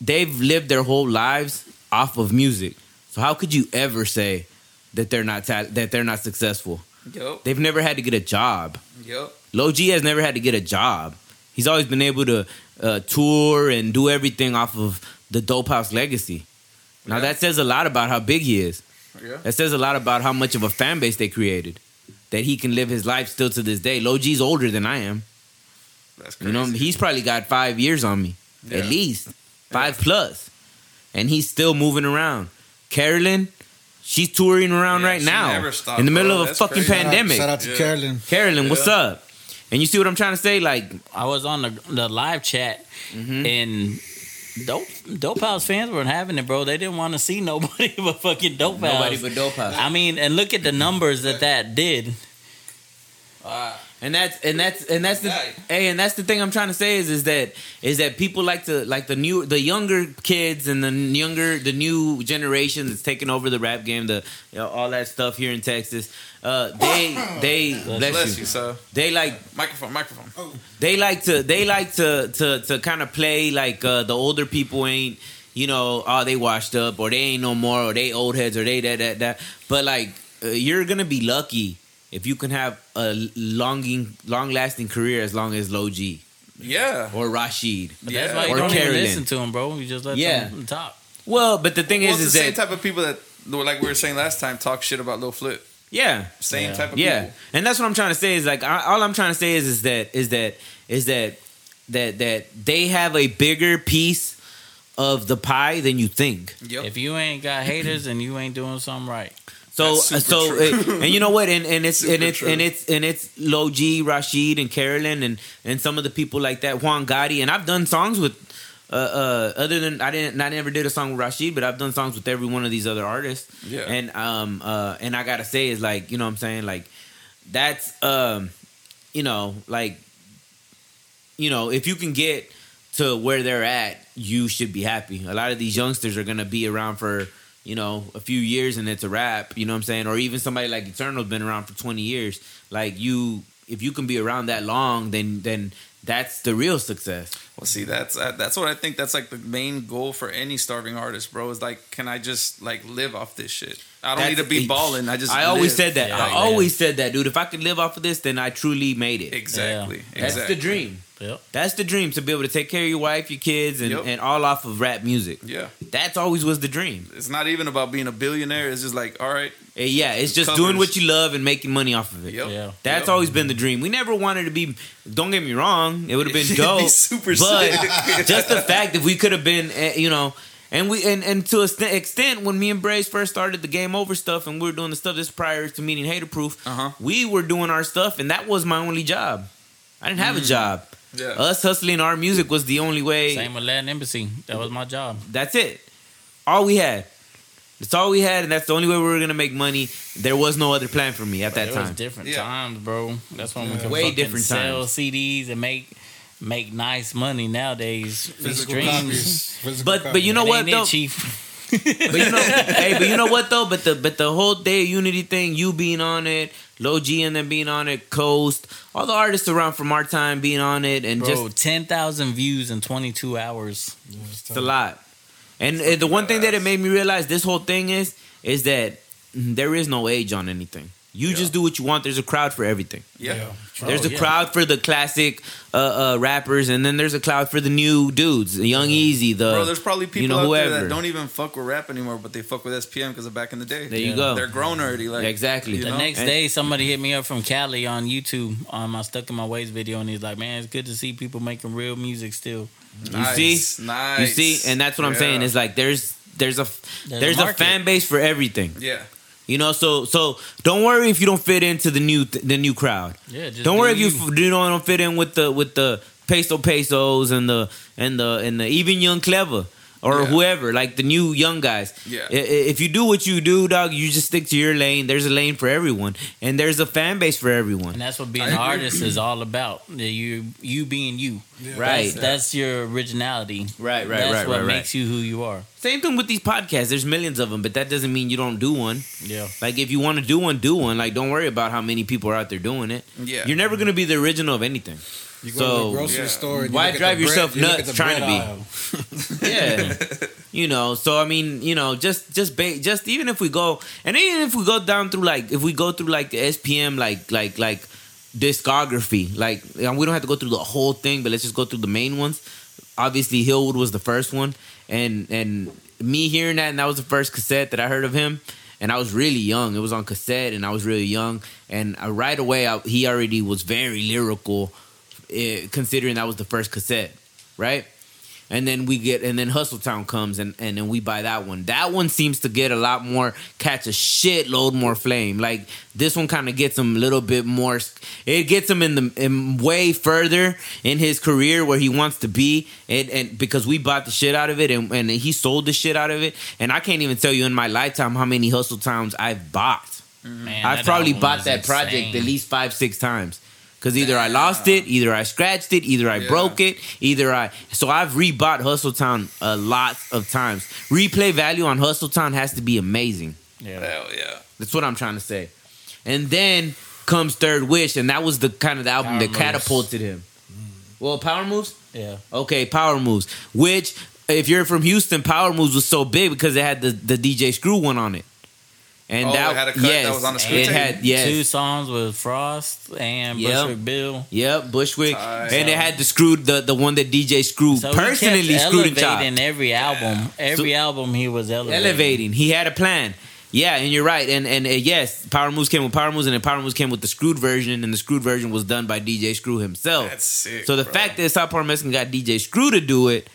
They've lived their whole lives off of music. So how could you ever say that they're not ta- that they're not successful? Yep, They've never had to get a job. yep. Low G has never had to get a job. He's always been able to uh, tour and do everything off of the Dope House legacy. Now Yeah. that says a lot about how big he is. Yeah. That says a lot about how much of a fan base they created. That he can live his life still to this day. Low G's older than I am. That's crazy. You know, he's probably got five years on me, Yeah. at least five plus, and he's still moving around. Carolyn, she's touring around Yeah, right she now never stopped, in the middle bro. of a That's fucking crazy. pandemic. Shout out to Yeah. Carolyn. Carolyn, what's up? And you see what I'm trying to say? Like, I was on the the live chat Mm-hmm. and dope dope house fans weren't having it, bro. They didn't want to see nobody <laughs> but fucking dope House. nobody but Dope House. I mean, and look at the numbers that that did. And that's and that's and that's the Right. hey and that's the thing I'm trying to say is is that is that people like to like the new the younger kids and the younger the new generation that's taking over the rap game the you know, all that stuff here in Texas uh they <coughs> they bless, Bless you. you, sir. they like Microphone, microphone. they like to they like to to to kind of play like uh the older people ain't you know oh they washed up or they ain't no more or they old heads or they that that that but like uh, you're gonna be lucky if you can have a longing long lasting career as long as Low G Yeah. or Rashid But Yeah. that's why you Or don't Carolyn. even listen to them, bro. You just let Yeah. them talk. well but the thing Well, is it's is the same that type of people that, like we were saying last time, talk shit about Lil Flip. yeah Same Yeah. type of yeah people. and that's what i'm trying to say is like I, all i'm trying to say is is that is that is that that that they have a bigger piece of the pie than you think Yep. If you ain't got haters and you ain't doing something right, so so uh, and you know what? And, and <laughs> it's and Super it's true. and it's and it's Low G, Rashid and Carolyn and and some of the people like that. Juan Gotti and I've done songs with uh, uh, other than I didn't I never did a song with Rashid but I've done songs with every one of these other artists. Yeah. and um uh and I gotta say is like you know what I'm saying? Like that's um you know like you know if you can get to where they're at you should be happy. A lot of these youngsters are gonna be around for you know a few years and it's a wrap you know what i'm saying or even somebody like eternal's been around for 20 years like you if you can be around that long then then that's the real success Well, see, that's uh, that's what I think. That's like the main goal for any starving artist, bro. Is like, can I just like live off this shit? I don't need to be balling. I just. i always live. said that Yeah, i yeah. always said that dude if i could live off of this then i truly made it Exactly. that's exactly. the dream yep. that's the dream to be able to take care of your wife your kids and, Yep. and all off of rap music Yeah, that's always was the dream it's not even about being a billionaire. It's just like, all right, Eh, yeah it's just Covers. doing what you love and making money off of it yep. Yeah. That's yep. always been the dream. We never wanted to be. Don't get me wrong. It would have been It'd <laughs> be dope. super but sick. <laughs> just the fact that we could have been, eh, you know, and we and and to a st- extent when me and Braze first started the game over stuff and we were doing the stuff this prior to meeting Hater Proof, Uh-huh. we were doing our stuff and that was my only job. I didn't have a job. Yeah. Us hustling our music was the only way. Same with Latin Embassy. That was my job. That's it. All we had. That's all we had, and that's the only way we were gonna make money. There was no other plan for me at that it was time. different Yeah. times, bro. That's when we Yeah. could Way different sell times. CDs and make make nice money nowadays. Physical streams. copies. Physical But- but you know It what, ain't it, though? Chief? But you know, hey, but you know what though? But the but the whole day Unity thing, you being on it, Low G and then being on it, Coast, all the artists around from our time being on it, and Bro, just ten thousand views in twenty two hours. Yeah, it's it's a lot. And uh, the one thing that it made me realize this whole thing is is that there is no age on anything. You Yeah. just do what you want. There's a crowd for everything. Yeah. Yeah. There's Oh, a yeah. crowd for the classic uh, uh, rappers, and then there's a crowd for the new dudes, the Young Easy, the Bro, there's probably people you know, out there that don't even fuck with rap anymore, but they fuck with SPM because of back in the day. There you go. They're grown already. Like exactly. The know? next And- day, somebody hit me up from Cali on YouTube on my Stuck in My Ways video, and he's like, "Man, it's good to see people making real music still." You Nice, see, nice. you see, and that's what I'm saying. Is like there's there's a There's there's, a a, fan base for everything. yeah. You know, so so don't worry if you don't fit into the new the new crowd. Yeah, just Don't do worry if you, you. f- you don't don't fit in with the with the peso pesos and the and the and the even young clever or Yeah. whoever like the new young guys. Yeah. I- i- If you do what you do, dog, you just stick to your lane. There's a lane for everyone, and there's a fan base for everyone. And that's what being an artist is all about. You you being you. Yeah. Right. That's, that's your originality. Right, right, That's right, what right, makes you who you are. Same thing with these podcasts. There's millions of them, but that doesn't mean you don't do one. Yeah. Like if you want to do one, do one. Like don't worry about how many people are out there doing it. Yeah. You're never gonna be the original of anything. You go So, to the grocery yeah. store. And why look at drive the bread- yourself you look nuts at the trying to be? <laughs> Yeah. you know, so I mean, you know, just just ba- just even if we go and even if we go down through like if we go through like the SPM like like like discography, like and we don't have to go through the whole thing, but let's just go through the main ones. Obviously, Hillwood was the first one, and and me hearing that, and that was the first cassette that I heard of him, and I was really young. It was on cassette, and I was really young, and uh, right away, I, he already was very lyrical, eh, considering that was the first cassette, right? and then we get and then Hustle Town comes and and then we buy that one. That one seems to get a lot more catch a shitload more flame. Like this one kind of gets him a little bit more. It gets him in the in way further in his career where he wants to be, and and because we bought the shit out of it and and he sold the shit out of it, and I can't even tell you in my lifetime how many Hustle Towns I've bought. Man, I've probably bought that project at least five, six times. Cause either I lost it, either I scratched it, either I Yeah. broke it, either I. So I've rebought Hustle Town a lot of times. Replay value on Hustle Town has to be amazing. Yeah. Hell yeah. That's what I'm trying to say. And then comes Third Wish, and that was the kind of the album Power that Moves. catapulted him. Mm. Well, Power Moves. Yeah. Okay, Power Moves. Which, if you're from Houston, Power Moves was so big because it had the, the DJ Screw one on it. And Oh, that it had a cut that yes, was on the Screw it tape? had yes, Two songs with Frost and Yep. Bushwick Bill. Yep, Bushwick, Tight. and it had the screw the the one that DJ Screw So he personally kept screwed and chopped. every album. Every album he was elevating. elevating. He had a plan. Yeah, and you're right. And and uh, yes, Power Moves came with Power Moves, and then Power Moves came with the screwed version, and the screwed version was done by DJ Screw himself. That's sick. so the bro. fact that South Park Mexican got DJ Screw to do it,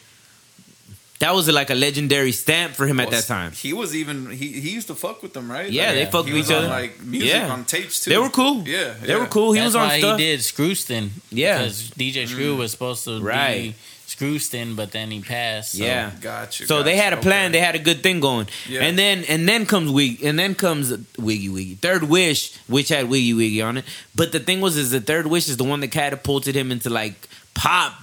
that was like a legendary stamp for him at that time. He was even he, he used to fuck with them, right? Yeah, Like, they fucked with was each on, other. Like music Yeah. on tapes too. They were cool. Yeah, They yeah. were cool. He That's was on why stuff. he did Screwston. Yeah. Because DJ Screw mm. was supposed to Right. be Screwston, but then he passed. so- Yeah. Gotcha. So they had a plan. Okay. They had a good thing going. Yeah. And then and then comes Wig and then comes Wiggy Wiggy. Third Wish, which had Wiggy Wiggy on it. But the thing was, is the Third Wish is the one that catapulted him into like pop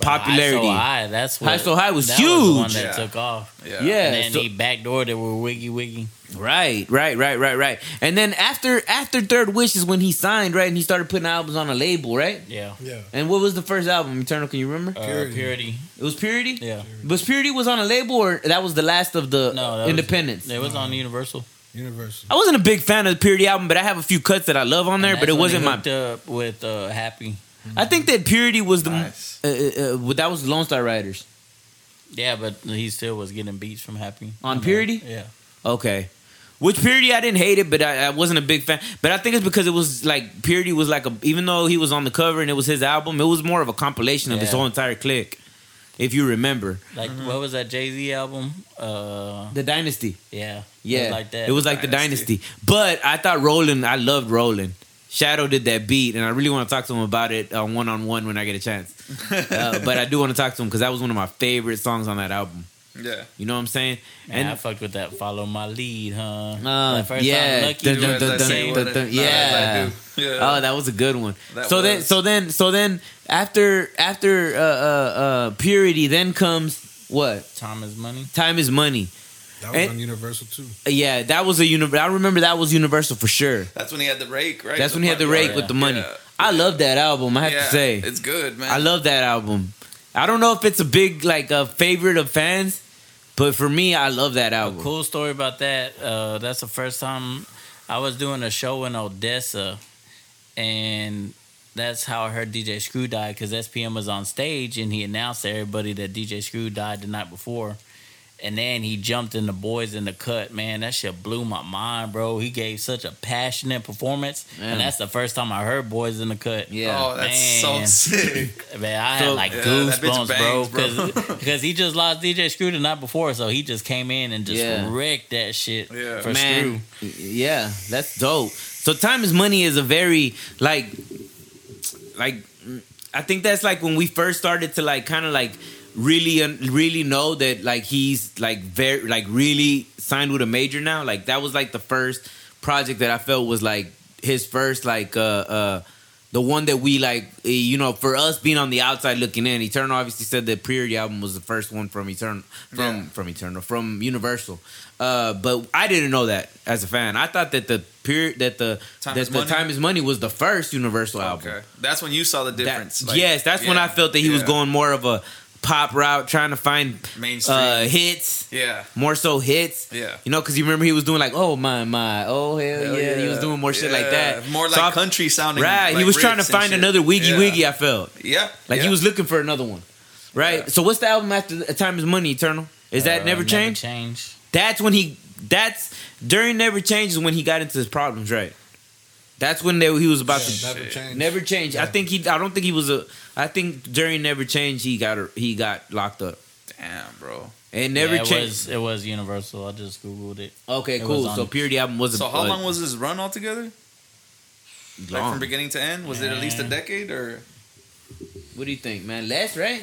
popularity. High So High, that's what, High So High was that Was the one that Yeah. took off. Yeah. Yeah. And then so- he backdoored it with Wiggy Wiggy. Right, right, right, right, right. And then after after Third Wish is when he signed, right, and he started putting albums on a label, right? Yeah. Yeah. And what was the first album? Eternal, can you remember? Uh, Purity. Purity. it was Purity. Yeah. Was Purity was on a label, or that was the last of the No, that was- Independence? It was on Universal. Universal. I wasn't a big fan of the Purity album, but I have a few cuts that I love on there. But it wasn't my. up with uh, Happy. I think that Purity was the. Nice. Uh, uh, uh, that was Lone Star Ridaz Yeah, but he still was getting beats from Happy. on Purity. Yeah. Okay. Which Purity I didn't hate it, but I, I wasn't a big fan. But I think it's because it was like Purity was like a even though he was on the cover and it was his album, it was more of a compilation of his Yeah. whole entire clique. If you remember Like Mm-hmm. what was that Jay Z album? Uh, the Dynasty, yeah, yeah, It was like that. It was like the Dynasty. Dynasty. But I thought Roland, I loved Roland. Shadow did that beat, and I really want to talk to him about it one on one when I get a chance. <laughs> uh, but I do want to talk to him because that was one of my favorite songs on that album. Yeah. You know what I'm saying? Man, I fucked with that. Follow my lead, huh? uh, first yeah, time Lucky dun, dun, dun, yeah. Yeah. Oh, that was a good one. That so then, so then, so then, after after uh, uh, uh, purity, then comes what? Time is money. Time is money. That was And- on Universal too. Yeah, that was a universal. I remember that was universal for sure. That's when he had the rake, right? That's when he had the rake yeah. with the money. Yeah. I love that album. I have Yeah, to say, it's good, man. I love that album. I don't know if it's a big like a favorite of fans, but for me, I love that album. Cool story about that. Uh, that's the first time I was doing a show in Odessa, and that's how I heard DJ Screw died because SPM was on stage and he announced to everybody that DJ Screw died the night before. And then he jumped in the boys in the cut. Man, that shit blew my mind, bro. He gave such a passionate performance, Man. and that's the first time I heard boys in the cut. Yeah. Oh, that's Man. so sick. <laughs> Man, I had like Yeah, goosebumps, bro, bangs, bro. because he just lost DJ Screw the night before, so he just came in and just Yeah. wrecked that shit Yeah. for Man, Screw. yeah, that's dope. So time is money is a very like, like, I think that's like when we first started to like kind of like really really know that like he's like very like really signed with a major now. Like that was like the first project that I felt was like his first like uh uh the one that we like eh, you know for us being on the outside looking in eternal obviously said the purity album was the first one from eternal from Yeah. from eternal from universal uh but i didn't know that as a fan i thought that the period that the Time that Is the Money? time is money was the first universal album that's when you saw the That- difference. Like, yes that's when i felt that he was going more of a pop route trying to find mainstream. uh hits yeah, more so hits yeah. you know, because you remember he was doing like, oh my my, oh hell, Hell yeah. he was doing more shit like that. More So like I- country sounding. Right, he was trying to find shit. another Wiggy yeah. Wiggy. I felt Yeah, like he was looking for another one. Right. Yeah. So what's the album after Time Is Money? Eternal. Is that Uh, Never Change? Change. That's when he. That's during Never Change is when he got into his problems. Right. That's when they, he was about to Yeah, never shit. changed. never change. I think he. I don't think he was a. I think during Never Change he got he got locked up Damn, bro. and never yeah, it changed. was it was Universal. I just googled it. Okay, it cool. was on- So Purity album was. So how long was his run altogether? Like long? from beginning to end? Was it at least a decade or? What do you think, man? Less, right?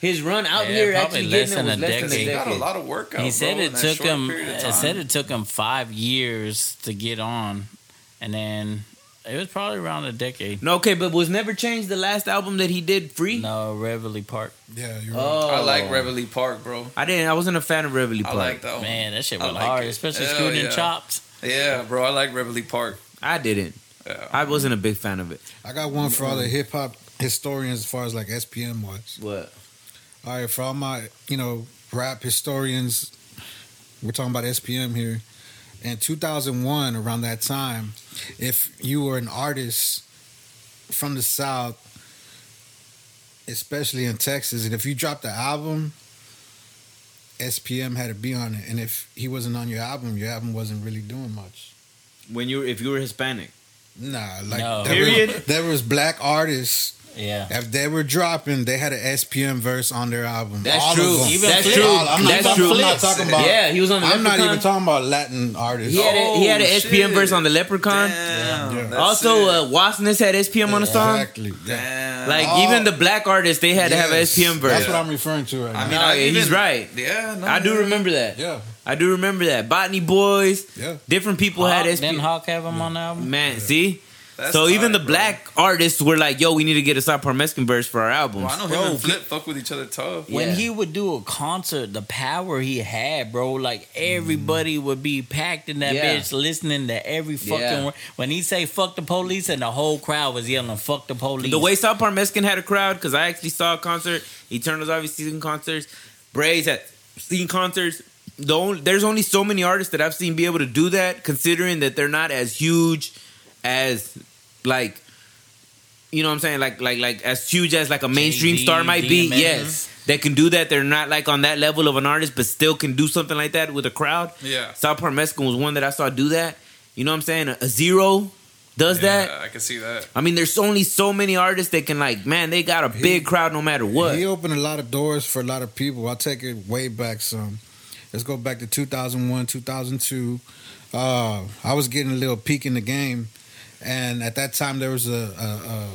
His run out Yeah, here actually less getting it was a less than a decade. He got a lot of work out. he said bro, it took him. period It said it took him five years to get on, and then it was probably around a decade. No, okay, but was Never Changed the last album that he did free? No, Reveille Park. Yeah, you're oh. right. Oh, I like Reveille Park, bro. I didn't. I wasn't a fan of Reveille I Park. like that one. Man, that shit was like hard, it. especially Hell screwed yeah. and chopped. Yeah, bro. I like Reveille Park. I didn't. Yeah. I wasn't a big fan of it. I got one for all the hip hop historians as far as like SPM was. What? All right, for all my you know rap historians, we're talking about SPM here. In 2001, around that time, if you were an artist from the South, especially in Texas, and if you dropped the album, SPM had to be on it. And if he wasn't on your album, your album wasn't really doing much. When you if you were Hispanic, Nah, like No. there Period. Was, there was black artists. Yeah. If they were dropping, they had an SPM verse on their album. that's All true. Even That's Flip. true. All- I'm not that's talking- true. I'm not talking about. yeah, he was on the. I'm not even talking about Latin artists. He had a, he had an Oh, SPM shit. verse on the Leprechaun. Damn. Yeah. Also, it. uh, Wasness had SPM on the song. Exactly. Damn. Like Oh. even the black artists, they had to have an SPM verse. That's what I'm referring to right now. I mean, No, I yeah, even, he's right. Yeah, no, I do yeah. remember that. yeah, I do remember that. Botany Boys, yeah. different people had Hawk, SPM. didn't Hawk have him on the album? Man, see. That's so even the bro. black artists were like, "Yo, we need to get a South Park Mexican verse for our albums." Bro, I know him Bro, and Flip fuck with each other tough. When Yeah. he would do a concert, the power he had, bro, like everybody mm. would be packed in that Yeah. bitch listening to every fucking Yeah. word. When he say "fuck the police" and the whole crowd was yelling "fuck the police." The way South Park Mexican had a crowd, because I actually saw a concert. Eternals obviously seen concerts. Braves had seen concerts. The only, there's only so many artists that I've seen be able to do that, considering that they're not as huge as like you know what I'm saying, like like like as huge as like a mainstream Jay-Z, star might be. Yes, that can do that. They're not like on that level of an artist, but still can do something like that with a crowd. Yeah. South Park Mexican was one that I saw do that. You know what I'm saying? A, a Z-Ro does Yeah, that. I can see that. I mean, there's only so many artists that can like, man, they got a big crowd no matter what. He opened a lot of doors for a lot of people. I'll take it way back some. Let's go back to 2001, 2002. Uh, I was getting a little peek in the game, and at that time there was a, a, a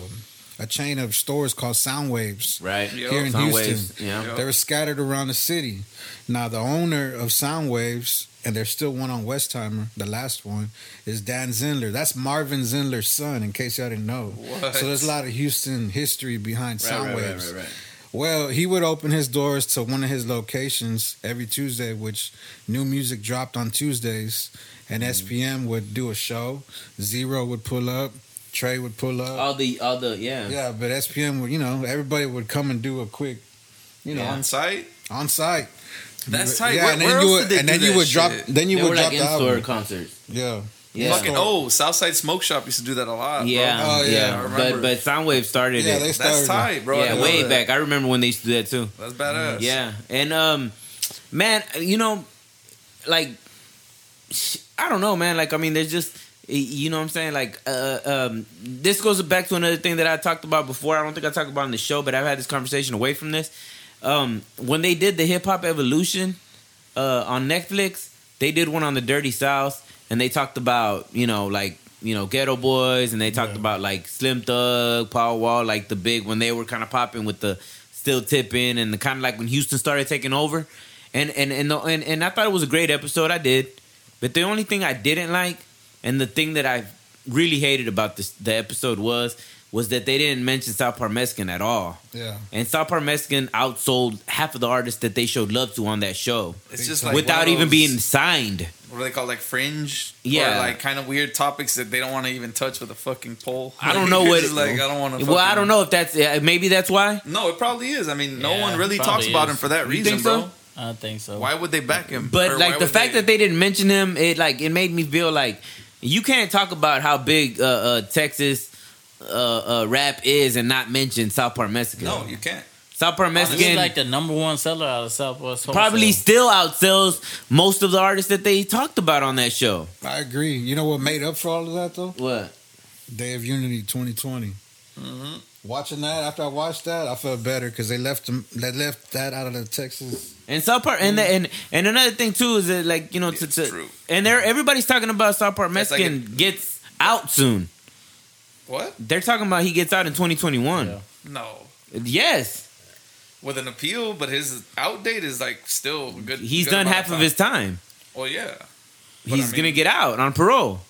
a chain of stores called Soundwaves Right. Yeah. here in Soundwaves, Houston. yeah. Yeah. They were scattered around the city. Now the owner of Soundwaves, and there's still one on Westheimer, the last one, is Dan Zindler. That's Marvin Zindler's son, in case y'all didn't know. What? So there's a lot of Houston history behind Right, right, Soundwaves. right, right, right. Well, he would open his doors to one of his locations every Tuesday, which new music dropped on Tuesdays, and SPM would do a show. Z-Ro would pull up, Trae would pull up. All the all the yeah. Yeah, but SPM would, you know, everybody would come and do a quick, you know, Yeah. On site? on site. That's tight. Yeah, Where- and where then you would, and then you that would drop, then you They would drop like the in-store album. concerts. Yeah, Yeah. Fucking oh, Southside Smoke Shop used to do that a lot. Yeah. Oh, yeah, yeah. But but Soundwave started yeah, it. they That's started. tight, bro. Yeah, way that. back. I remember when they used to do that too. That's badass. Yeah, and um, man, you know, like, I don't know, man. Like, I mean, there's just, you know, what I'm saying, like, uh, um, this goes back to another thing that I talked about before. I don't think I talked about on the show, but I've had this conversation away from this. Um, when they did the Hip Hop Evolution uh, on Netflix, they did one on the Dirty South, and they talked about, you know, like. You know, Geto Boys, and they talked Yeah. about like Slim Thug, Paul Wall, like the big when they were kind of popping with the still tipping and the kind of like when Houston started taking over. And and and, the, and and I thought it was a great episode. I did, but the only thing I didn't like, and the thing that I really hated about this the episode was was that they didn't mention South Park Mexican at all. Yeah, And South Park Mexican outsold half of the artists that they showed love to on that show It's just like without one of even being signed. what do they call like fringe? Yeah. or like kind of weird topics that they don't want to even touch with a fucking pole. I don't know <laughs> what It's like I don't want to. Well, I don't know if that's yeah, maybe that's why. No, it probably is. I mean, no Yeah, one really probably talks about him for that You reason, think so? bro. I don't think so. Why would they back him? But Or like the would fact that they didn't mention him, it like it made me feel like you can't talk about how big uh, uh, Texas uh, uh, rap is and not mention South Park Mexican. no, you can't. South Park He's Mexican like the number one seller out of Southwest. Wholesale. probably still outsells most of the artists that they talked about on that show. I agree. You know what made up for all of that though? What? Day of Unity 2020. Watching that after I watched that, I felt better because they left them. They left that out of the Texas. And South Park, and the, and and another thing too is that like you know to, to true. and they're everybody's talking about South Park It's like Mexican gets out soon. What? They're talking about he gets out in 2021. Yeah. No. Yes, With an appeal, but his out date is like still good. he's good done half of time. his time. Well, yeah. But He's I mean- gonna get out on parole.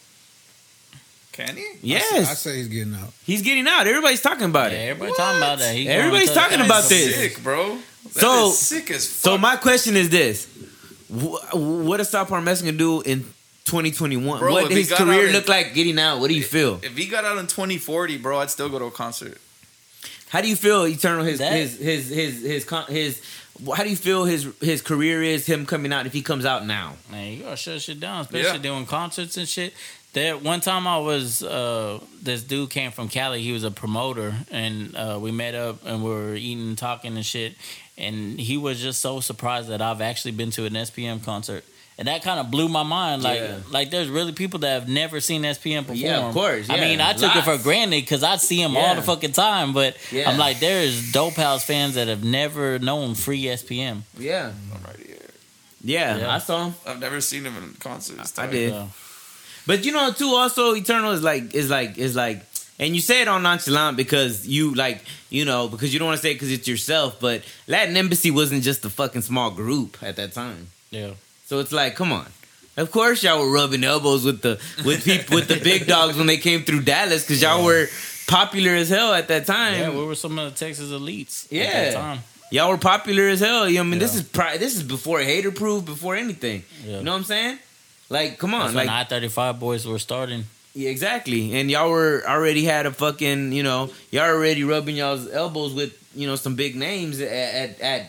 Can he? Yes, I say he's getting out. he's getting out. Everybody's talking about Yeah, it. everybody talking about that. He Everybody's going to- talking about this. Sick, bro. That So- is sick as fuck. So my question is this: Wh- What does South Park Mexican do in 2021? Bro, what does his career out in- look like getting out? What do you feel? if he got out in 2040, bro, I'd still go to a concert. How do you feel Eternal his That- his his his his con- his how do you feel his his career is him coming out if he comes out now? Man, you gotta shut shit down, especially Yeah. doing concerts and shit. There, one time I was, uh, this dude came from Cali. He was a promoter, and uh, we met up and we were eating, and talking and shit. And he was just so surprised that I've actually been to an SPM concert, and that kind of blew my mind. Like, Yeah. like there's really people that have never seen SPM perform. Yeah, of course, I mean, I took it for granted because I'd see him all the fucking time. But Yeah. I'm like, there's dope house fans that have never known free SPM. Yeah, I'm right here. yeah, Yeah. I saw him. I've never seen him in concerts. I did. So, But you know, too, also Eternal is like is like is like, and you say it on nonchalant because you like you know because you don't want to say it because it's yourself. But Latin Embassy wasn't just a fucking small group at that time. yeah. So it's like, come on. Of course, y'all were rubbing elbows with the with people <laughs> with the big dogs when they came through Dallas because y'all were popular as hell at that time. Yeah, we were some of the Texas elites. Yeah. at that time. y'all were popular as hell. You know, what I mean, this is pri- this is before hater proof, before anything. Yeah. You know what I'm saying? Like, come on, That's like I thirty five boys were starting. Yeah, exactly. And y'all were already had a fucking, you know, y'all already rubbing y'all's elbows with, you know, some big names at at at,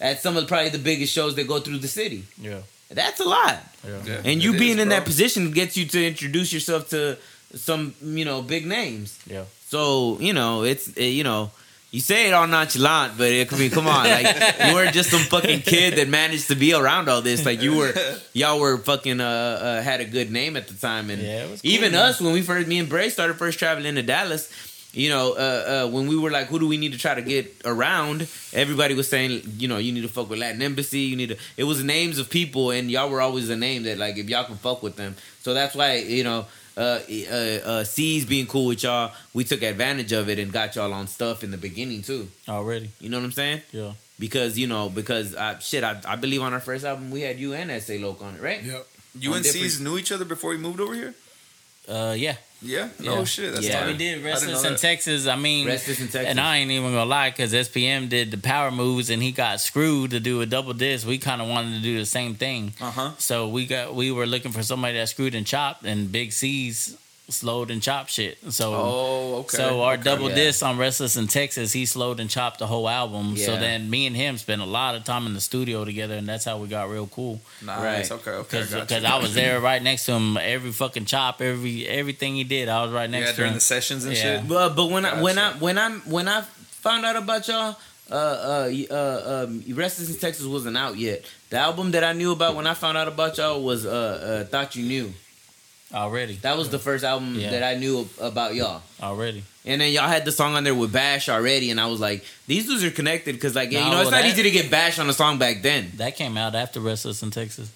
at some of the, probably the biggest shows that go through the city. Yeah, That's a lot. yeah. Yeah, And you it being is, in bro. that position gets you to introduce yourself to some, you know, big names. Yeah. So, you know, it's uh, you know, you say it all nonchalant, but it, I mean, come on, like <laughs> you weren't just some fucking kid that managed to be around all this. Like you were, y'all were fucking uh, uh had a good name at the time, and Yeah, it was cool, even man. us when we first, me and Bray started first traveling to Dallas. You know, uh, uh, when we were like, who do we need to try to get around? Everybody was saying, you know, you need to fuck with Latin Embassy. You need to. It was names of people, and y'all were always a name that, like, if y'all can fuck with them. So that's why, you know, uh, uh, uh, C's being cool with y'all, we took advantage of it and got y'all on stuff in the beginning too. Already, You know what I'm saying? yeah. Because you know, because uh, shit, I, I believe on our first album we had you and SA Loke on it, right? Yep. You On and C's knew each other before we moved over here? Uh, yeah. Yeah. Yeah. Oh shit. That's Yeah. tight. We did I didn't Restless in that. Texas. I mean, Restless in Texas. and I ain't even gonna lie, because SPM did the power moves and he got screwed to do a double disc. We kind of wanted to do the same thing. Uh-huh. So we got we were looking for somebody that screwed and chopped, and Big C's slowed and chopped shit. So Oh, okay. so our okay. double yeah. disc on Restless in Texas, he slowed and chopped the whole album. So then me and him spent a lot of time in the studio together, and that's how we got real cool. Nice. Right. Okay. Okay. Because Because I was there right next to him, every fucking chop, every everything he did, I was right next Yeah, to during him. the sessions and Yeah. shit. But but when I when I when I when I found out about y'all, uh uh uh um, Restless in Texas wasn't out yet. The album that I knew about when I found out about y'all was uh, uh Thought You Knew. Already, That was the first album Yeah. that I knew about y'all. already. And then y'all had the song on there with Bash already, and I was like, these dudes are connected because like yeah, you Nah, know it's not that- easy to get Bash on a song back then, That came out after Restless in Texas.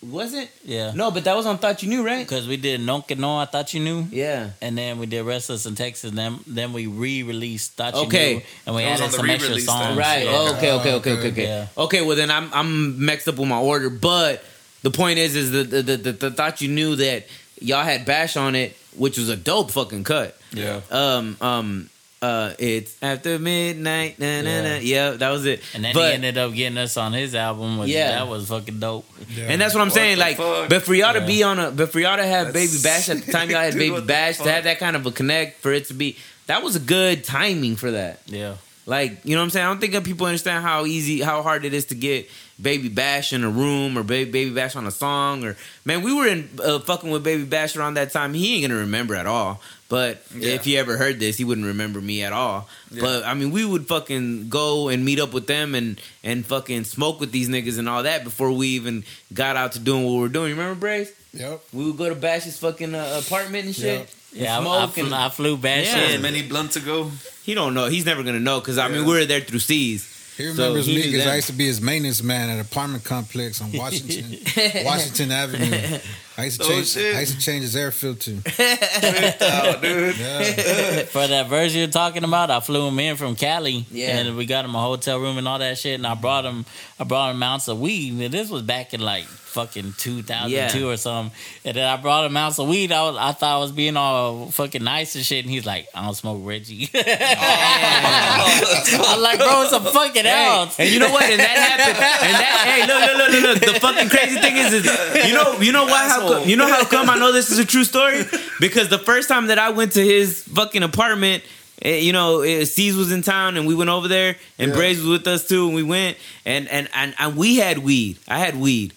was it? Yeah, No, but that was on Thought You Knew, right? because we did No Que No, I Thought You Knew, Yeah. and then we did Restless in Texas. Then then we re-released Thought You Okay. Knew, and we That added some extra re-release songs. Right. Yeah. Oh, okay. Okay. Okay. Okay. okay. Okay. Yeah. Okay. Well, then I'm I'm mixed up with my order, but the point is, is the the, the, the, the thought you knew that y'all had Bash on it, which was a dope fucking cut. Yeah. Um. Um. Uh. It's after midnight. Na, na, na. Yeah. Yeah. That was it. And then But- he ended up getting us on his album. Which, Yeah. that was fucking dope. Yeah. And that's what I'm What saying. Like, fuck? but for y'all to Yeah. be on a, but for y'all to have That's Baby Bash at the time y'all had. <laughs> Dude, Baby Bash to have that kind of a connect for it to be that was a good timing for that. Yeah, Like, you know what I'm saying? I don't think that people understand how easy, how hard it is to get Baby Bash in a room or Baby, Baby Bash on a song. Or man, we were in uh, fucking with Baby Bash around that time. He ain't gonna remember at all. But Yeah. if he ever heard this, he wouldn't remember me at all. Yeah. But I mean, we would fucking go and meet up with them and and fucking smoke with these niggas and all that before we even got out to doing what we were doing. You remember Brace? Yep. We would go to Bash's fucking uh, apartment and shit. Yep. And yeah. I, I, smoke flew, and- I flew back Yeah. shit. As many blunt to go. he don't know. He's never gonna know because I mean Yeah. we were there through C's. He So remembers he me because. I used to be his maintenance man at an apartment complex on Washington, <laughs> Washington Avenue. I used to Oh, change. shit. I used to change his air filter. oh, dude. Yeah. For that verse you're talking about, I flew him in from Cali, Yeah. and we got him a hotel room and all that shit. And I brought him, I brought him ounce of weed. And this was back in like fucking 2002 Yeah. or something. And then I brought him ounce of weed. I was, I thought I was being all fucking nice and shit. And he's like, I don't smoke Reggie. <laughs> Oh. I'm like, bro, it's a fucking ounce. And you know what? And that happened. And that hey, look, look, look, look, look. The fucking crazy thing is, is you know, you know why? How come, you know how come I know this is a true story? Because the first time that I went to his fucking apartment. Eh, You know, eh, C's was in town, and we went over there, and Yeah. Braves was with us too, and we went, and, and and and we had weed. I had weed,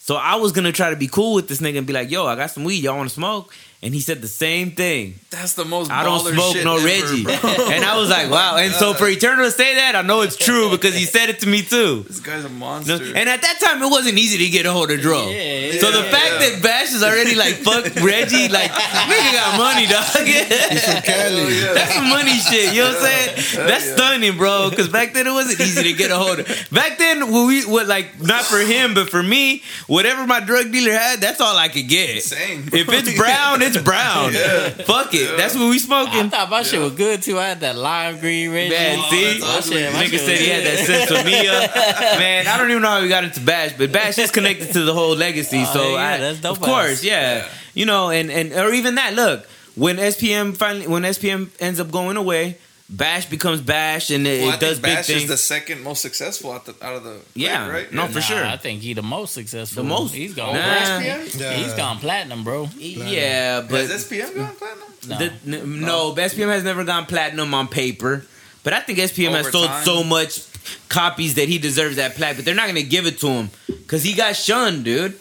so I was gonna try to be cool with this nigga and be like, "Yo, I got some weed. Y'all want to smoke?" And he said the same thing. That's the most I don't smoke shit no ever, Reggie. bro. <laughs> and I was like, wow. And so for Eternal to say that, I know it's true because he said it to me too. This guy's a No, monster. And at that time, it wasn't easy to get a hold of Dro. Yeah, so the yeah, fact yeah. that Bash is already like, fuck Reggie, like, nigga got money, dog. He's from Cali. Oh, that's some money shit. You know what I'm saying? That's yeah. stunning, bro. Because back then it wasn't easy to get a hold of. Back then, we what like not for him, but for me, whatever my drug dealer had, that's all I could get. Same, bro. If it's <laughs> brown, it's brown. Fuck it. That's what we smoking. I thought my shit was good too. I had that lime green Reggie. Man, Oh, see, that's My shit- my nigga said he had that sinsemilla. Man, I don't even know how we got into Bash, but Bash is connected to the whole legacy. Oh, so yeah, I, that's dope of course, yeah. Yeah. you know, and and or even that. Look, when SPM finally, when SPM ends up going away, Bash becomes Bash, and it, Well, I it does think big Bash things. is the second most successful out, the, out of the Yeah. group, right? No, Yeah. for Nah, sure. I think he the most successful. The most. He's gone. Nah. SPM? Yeah. He's gone platinum, bro. yeah, but Has SPM gone platinum? No. The, n- no, SPM has never gone platinum on paper, but I think SPM has sold time. so much copies that he deserves that plaque. But they're not gonna give it to him because he got shunned, dude.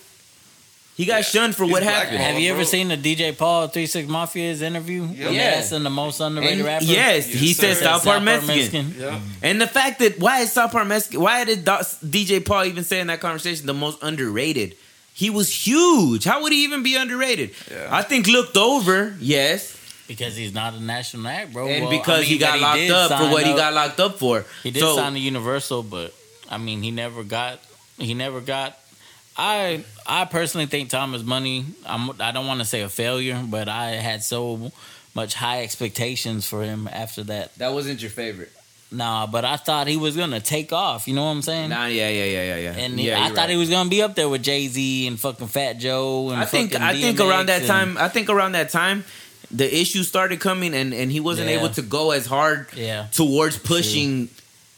He got Yeah. shunned for He's what happened. Have you ever bro. seen the DJ Paul Three Six Mafia's interview? Yeah. When they Yeah. asked the most underrated And rapper. yes, he Yes, said sir. South Park Mexican. Yeah. And the fact that why is South Park Mexican? Why did DJ Paul even say in that conversation the most underrated? He was huge. How would he even be underrated? Yeah. I think looked over, yes, because he's not a national act, bro. and Well, I because mean, he got but locked did up for sign what he got locked up for. He did So- sign the Universal, but I mean, he never got. He never got I I personally think Time Is Money. I'm, I don't want to say a failure, but I had so much high expectations for him after that. That wasn't your favorite. Nah, but I thought he was gonna take off. You know what I'm saying? Nah, yeah, yeah, yeah, yeah, yeah. And yeah, I thought right. he was gonna be up there with Jay Z and fucking Fat Joe. And I think fucking I think around that and- time I think around that time the issues started coming and and he wasn't Yeah. able to go as hard Yeah, towards pushing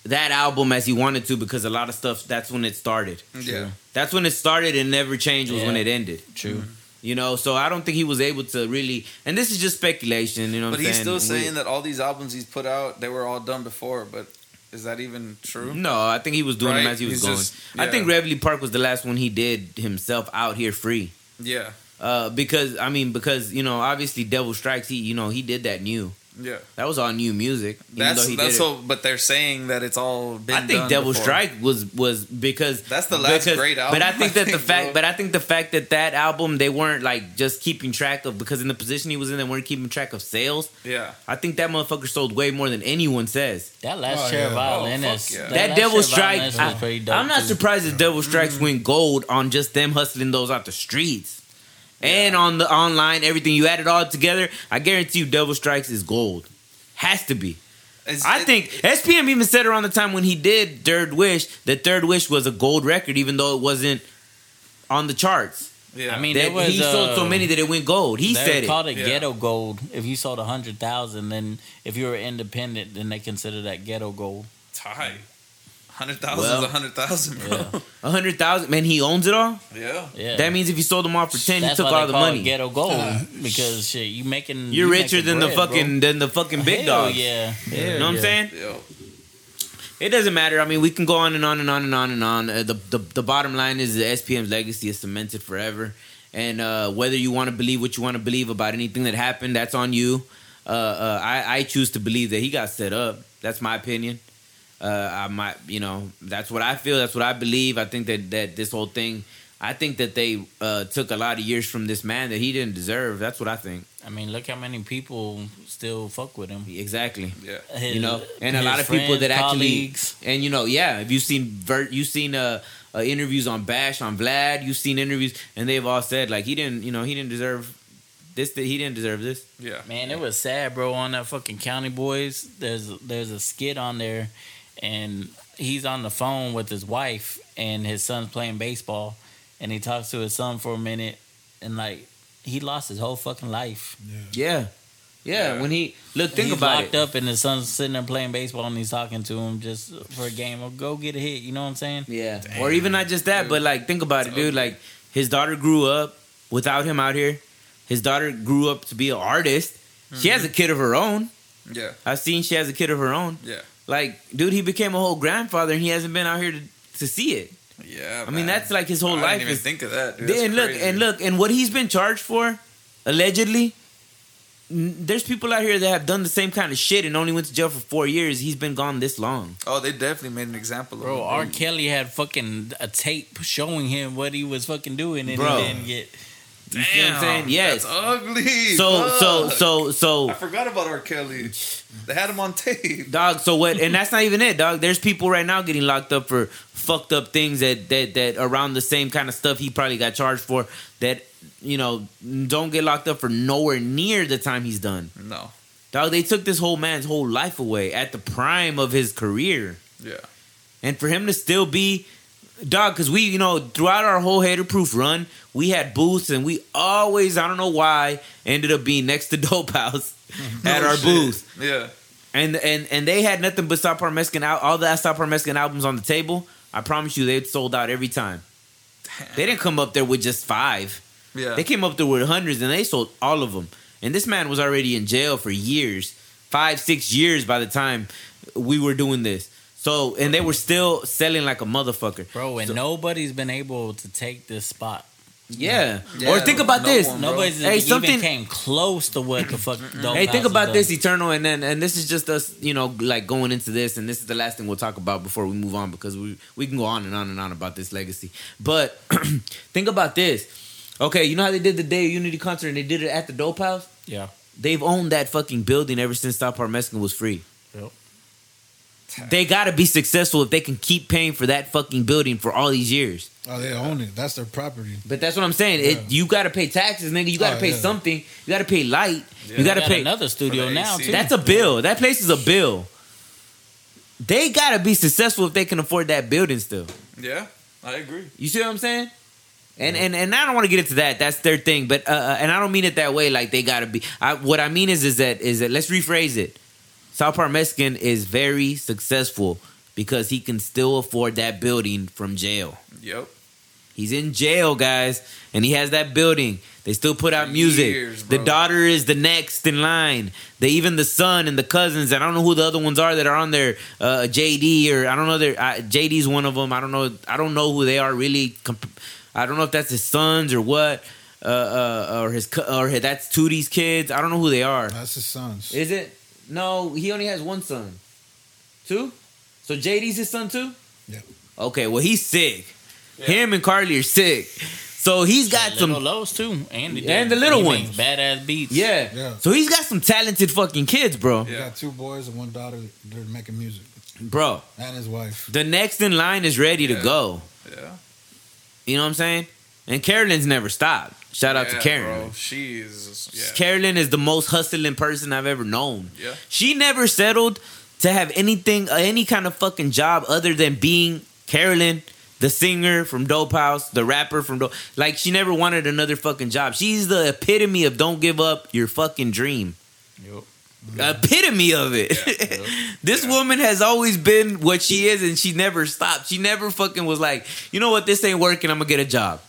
that album as he wanted to because a lot of stuff that's when it started. Yeah. That's when it started and never changed was when it ended. true. You know, so I don't think he was able to really and this is just speculation, you know what But he's saying? still saying that all these albums he's put out, they were all done before. But is that even true? No, I think he was doing them as he was He's going. just- I yeah. think Reveille Park was the last one he did himself out here free. Yeah. Uh, because I mean, because you know, obviously, Devil Strikes. He, you know, he did that new. Yeah. That was all new music. even That's though he that's did so. But they're saying that it's all been. I think done Devil before. Strike was was because That's the last because- great But I think I that the fact, bro. but I think the fact that that album they weren't like just keeping track of because in the position he was in, they weren't keeping track of sales. Yeah. I think that motherfucker sold way more than anyone says. That last Oh, chair yeah. of Oh, yeah. That, last Devil Strike, I, was pretty dope. am not too. surprised that Devil Strikes went gold on just them hustling those out the streets. And on the online, everything you add it all together, I guarantee you Devil Strikes is gold. Has to be. It's- I it- think SPM even said around the time when he did Third Wish that Third Wish was a gold record, even though it wasn't on the charts. Yeah. I mean, That was, he sold so uh, many that it went gold. He said it. called it Yeah. ghetto gold. If you sold a hundred thousand, then if you were independent, then they consider that ghetto gold. tight. Hundred thousand Well, is a hundred thousand, bro. Yeah, A hundred thousand, man. He owns it all. Yeah. yeah. That means if you sold them all for ten, That's you took why all they the call money. it ghetto gold because shit, you making You're you richer making than the bread, bro. fucking than the fucking big Hell dogs. Yeah, You know what I'm saying? Yo. It doesn't matter. I mean, we can go on and on and on and on and on. Uh, the, the the bottom line is the SPM's legacy is cemented forever. And uh, whether you want to believe what you want to believe about anything that happened, that's on you. Uh, uh, I, I choose to believe that he got set up. That's my opinion. Uh, I might, you know, that's what I feel. That's what I believe. I think that that this whole thing. I think that they uh, took a lot of years from this man that he didn't deserve. That's what I think. I mean, look how many people still fuck with him. Exactly. Yeah. His- you know, and a his lot of people that actually, colleagues. and you know, yeah, if you've seen Vert, you've seen uh, uh, interviews on Bash on Vlad, you've seen interviews, and they've all said like he didn't, you know, he didn't deserve this, that he didn't deserve this. Yeah. Man, it was sad, bro. On that fucking County Boys, there's there's a skit on there, and he's on the phone with his wife, and his son's playing baseball, and he talks to his son for a minute, and like he lost his whole fucking life. Yeah, yeah. Yeah. When he look, think he's about locked it. up, and his son's sitting there playing baseball, and he's talking to him just for a game. Or go get a hit. You know what I'm saying? Yeah, or even not just that, Dude. but like think about it, dude. ugly. Like his daughter grew up without him out here. His daughter grew up to be an artist. She mm-hmm. has a kid of her own. Yeah. I've seen she has a kid of her own. Yeah. Like, dude, he became a whole grandfather, and he hasn't been out here to, to see it. Yeah. I mean, man. that's like his whole I life. didn't even is, think of that. Dude. That's and look, crazy. and look, and what he's been charged for, allegedly. n- There's people out here that have done the same kind of shit and only went to jail for four years. He's been gone this long. Oh, they definitely made an example of Bro. R. Kelly had fucking a tape showing him what he was fucking doing, and Bro. he didn't get. You see what I'm saying? Yes. That's ugly. So, so, so, so, I forgot about R. Kelly. They had him on tape. dog. So what? And that's not even it, dog. <laughs> There's people right now getting locked up for fucked up things that that that around the same kind of stuff he probably got charged for. That you know don't get locked up for nowhere near the time he's done. No. Dog, they took this whole man's whole life away at the prime of his career. Yeah. And for him to still be, dog, because we, you know, throughout our whole hater proof run, we had booths and we always, I don't know why, ended up being next to <laughs> Dope House at No our shit. booth. Yeah. And and and they had nothing but South Mexican out, all the South Mexican albums on the table. I promise you, they sold out every time. They didn't come up there with just five. Yeah. They came up there with hundreds and they sold all of them. And this man was already in jail for years, five, six years by the time we were doing this. So, and they were still selling like a motherfucker. Bro, and So- nobody's been able to take this spot. Yeah. Yeah, or think about no this. one. Nobody's Hey, even something- came close to what the fuck. Dope Hey, think about done. this, Eternal, and then and this is just us, you know, like going into this, and this is the last thing we'll talk about before we move on because we we can go on and on and on about this legacy. But <clears throat> think about this. Okay, you know how they did the Day of Unity concert and they did it at the Dope House? Yeah. They've owned that fucking building ever since South Park Mexican was free. Yep. They gotta be successful if they can keep paying for that fucking building for all these years. Oh, they own it. That's their property. But that's what I'm saying. Yeah. It, you gotta pay taxes, nigga. You gotta Oh, pay yeah. something. You gotta pay light. Yeah. You gotta Got pay. another studio now AC. too. That's a bill. That place is a bill. They gotta be successful if they can afford that building still. Yeah, I agree. You see what I'm saying? And and and I don't want to get into that. That's their thing. But uh, uh, and I don't mean it that way. Like they gotta be. I, what I mean is is that is that let's rephrase it. South Park Mexican is very successful because he can still afford that building from jail. Yep. He's in jail, guys, and he has that building. They still put out music. years, the daughter is the next in line. They even the son and the cousins. And I don't know who the other ones are that are on there. Uh, JD or I don't know. Their uh, JD's one of them. I don't know. I don't know who they are really. Comp- I don't know if that's his sons or what, uh, uh, or his co- or his, that's Tootie's kids. I don't know who they are. That's his sons. Is it? No, he only has one son. Two? So JD's his son too? Yeah. Okay, well he's sick. Him and Carly are sick. So he's got some Lowe's too, and the, And the little he ones. badass beats. Yeah. Yeah. So he's got some talented fucking kids, bro. He Yeah. got two boys and one daughter. They're making music. Bro. And his wife. The next in line is ready to go. Yeah. You know what I'm saying? And Carolyn's never stopped. Shout out to Yeah, Carolyn. Bro. She is. Yeah. Carolyn is the most hustling person I've ever known. Yeah. She never settled to have anything, any kind of fucking job other than being Carolyn, the singer from Dope House, the rapper from Dope. Like she never wanted another fucking job. She's the epitome of don't give up your fucking dream. Yup. Epitome of it. <laughs> this woman has always been what she is, and she never stopped. She never fucking was like, you know what, this ain't working. I'm gonna get a job,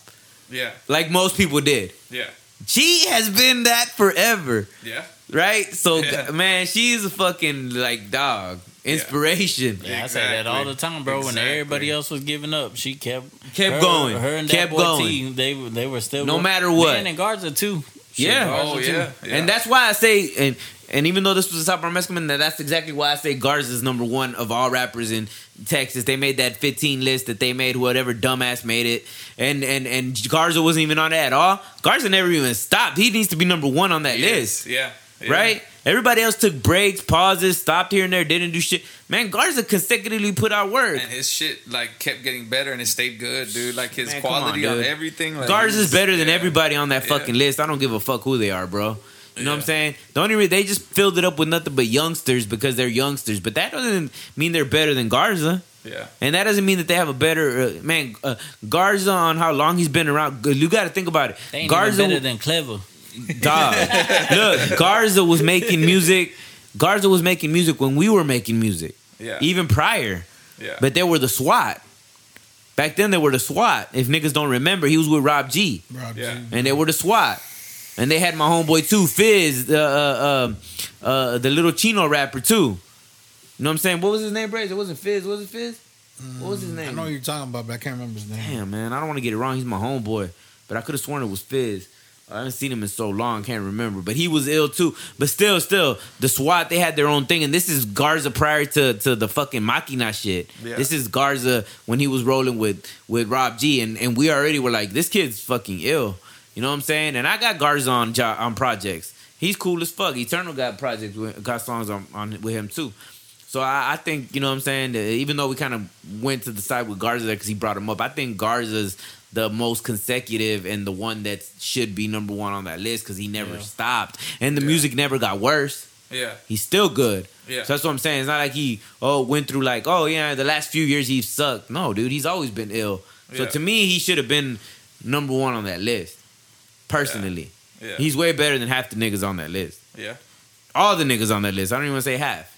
Yeah. like most people did. Yeah. She has been that forever. Yeah. right? So Yeah. man, she's a fucking like dog inspiration. Yeah, I say that all the time, bro. When everybody else was giving up, she kept Kept her- going. Her and Kept that boy going. T, they were they were still No going. matter what. Man, and Garza too. Shit, Yeah. Garza Oh too. yeah. yeah. And that's why I say and and even though this was a South Park Mexican, that that's exactly why I say Garza is number one of all rappers in Texas. They made that 15 list that they made, whatever dumbass made it, and and and Garza wasn't even on that at all. Garza never even stopped. He needs to be number one on that He list. Yeah. Yeah. Right? Everybody else took breaks, pauses, stopped here and there, didn't do shit. Man, Garza consecutively put out work. And his shit like kept getting better and it stayed good, dude. Like his Man, come on, quality on, everything. Like, Garza's better than yeah. everybody on that Yeah. fucking list. I don't give a fuck who they are, bro. You know what I'm saying? The only reason they just filled it up with nothing but youngsters because they're youngsters, but that doesn't mean they're better than Garza, Yeah. and that doesn't mean that they have a better uh, man. Uh, Garza on how long he's been around. You got to think about it. They ain't Garza, even better than Clever. dog. <laughs> Look, Garza was making music. Garza was making music when we were making music, Yeah. even prior. yeah. But they were the SWAT. Back then, they were the SWAT. If niggas don't remember, he was with Rob G Rob Yeah. G. and they were the SWAT. And they had my homeboy too, Fizz, uh, uh, uh, uh, the little Chino rapper too. You know what I'm saying? What was his name, Braze? It wasn't Fizz. Was it Fizz? What was his name? I know what you're talking about, but I can't remember his name. Damn, man, I don't want to get it wrong. He's my homeboy, but I could have sworn it was Fizz. I haven't seen him in so long, can't remember. But he was ill too. But still, still, the SWAT they had their own thing, and this is Garza prior to to the fucking Machina shit. Yeah. This is Garza when he was rolling with with Rob G, and and we already were like, this kid's fucking ill. You know what I'm saying? And I got Garza on jo- on projects. He's cool as fuck. Eternal got projects, with, got songs on, on with him too. So I, I think you know what I'm saying. That even though we kind of went to the side with Garza because he brought him up, I think Garza's the most consecutive and the one that should be number one on that list because he never Yeah. stopped and the Yeah. music never got worse. yeah. He's still good. Yeah. So that's what I'm saying. It's not like he oh went through like oh yeah the last few years he sucked. No, dude, he's always been ill. So Yeah. to me, he should have been number one on that list. Personally, Yeah. he's way better than half the niggas on that list. yeah. All the niggas on that list. I don't even want to say half.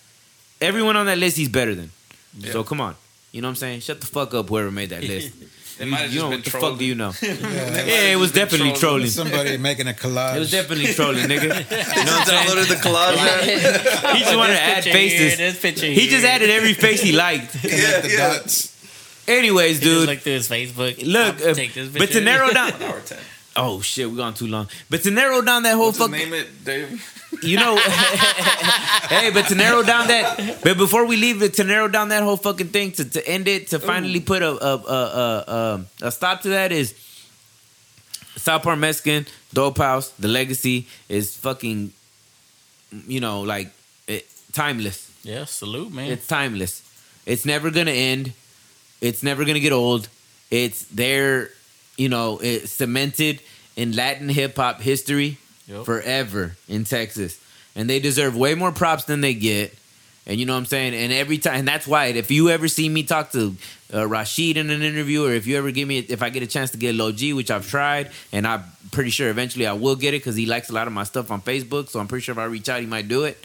Everyone on that list, he's better than. Yeah. So come on. You know what I'm saying? Shut the fuck up, whoever made that list. <laughs> They you might have you know been what the trolling. fuck do you know? Yeah, <laughs> yeah, it was definitely trolling. trolling. somebody making a collage. It was definitely trolling, nigga. You know what I'm <laughs> saying? Downloaded the collage. He just wanted to add Picture here, faces. this picture He just added every face he liked. Connect the yeah. dots. Anyways, He just dude. looked through his Facebook. Look, uh, take this but to narrow down, One ten. Oh shit, we gone too long. But to narrow down that whole What's his fucking, name it, Dave? you know, <laughs> hey, but to narrow down that, but before we leave it, to narrow down that whole fucking thing, to, to end it, to finally put a a, a a a a stop to that is South Park Mexican, Dope House, The Legacy is fucking, you know, like it, timeless. Yeah, salute, man. It's timeless. It's never gonna end. It's never gonna get old. It's there, you know, it's cemented in Latin hip hop history Yep. forever in Texas. And they deserve way more props than they get. And you know what I'm saying? And every time, and that's why if you ever see me talk to uh, Rasheed in an interview, or if you ever give me, if I get a chance to get Low G, which I've tried, and I'm pretty sure eventually I will get it because he likes a lot of my stuff on Facebook. So I'm pretty sure if I reach out, he might do it.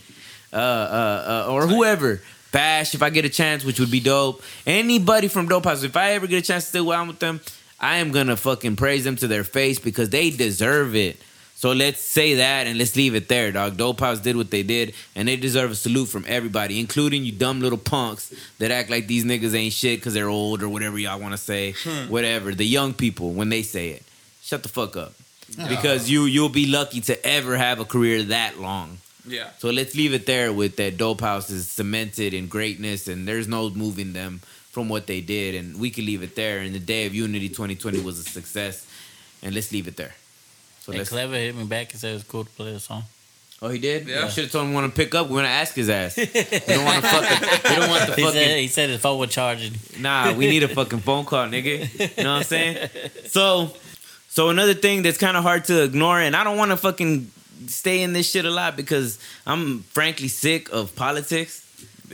Uh, uh, uh, or whoever. Bash, if I get a chance, which would be dope. Anybody from Dope House, if I ever get a chance to sit down with them, I am gonna fucking praise them to their face because they deserve it. So let's say that and let's leave it there, dog. Dope House did what they did, and they deserve a salute from everybody, including you dumb little punks that act like these niggas ain't shit because they're old or whatever y'all want to say. Hmm. Whatever. The young people, when they say it, shut the fuck up. Because you you'll be lucky to ever have a career that long. Yeah. So let's leave it there with that Dope House is cemented in greatness, and there's no moving them from what they did, and we can leave it there. And the Day of Unity 2020 was a success, and let's leave it there. So Hey, let's. Clever hit me back and said it was cool to play the song. Oh, he did. Yeah. I should have told him want to pick up. We're gonna ask his ass. <laughs> we don't want to fucking. We don't want the <laughs> He said fucking. he said his phone was charging. Nah, we need a fucking phone call, nigga. You know what I'm saying? So, so another thing that's kind of hard to ignore, and I don't want to fucking stay in this shit a lot because I'm frankly sick of politics.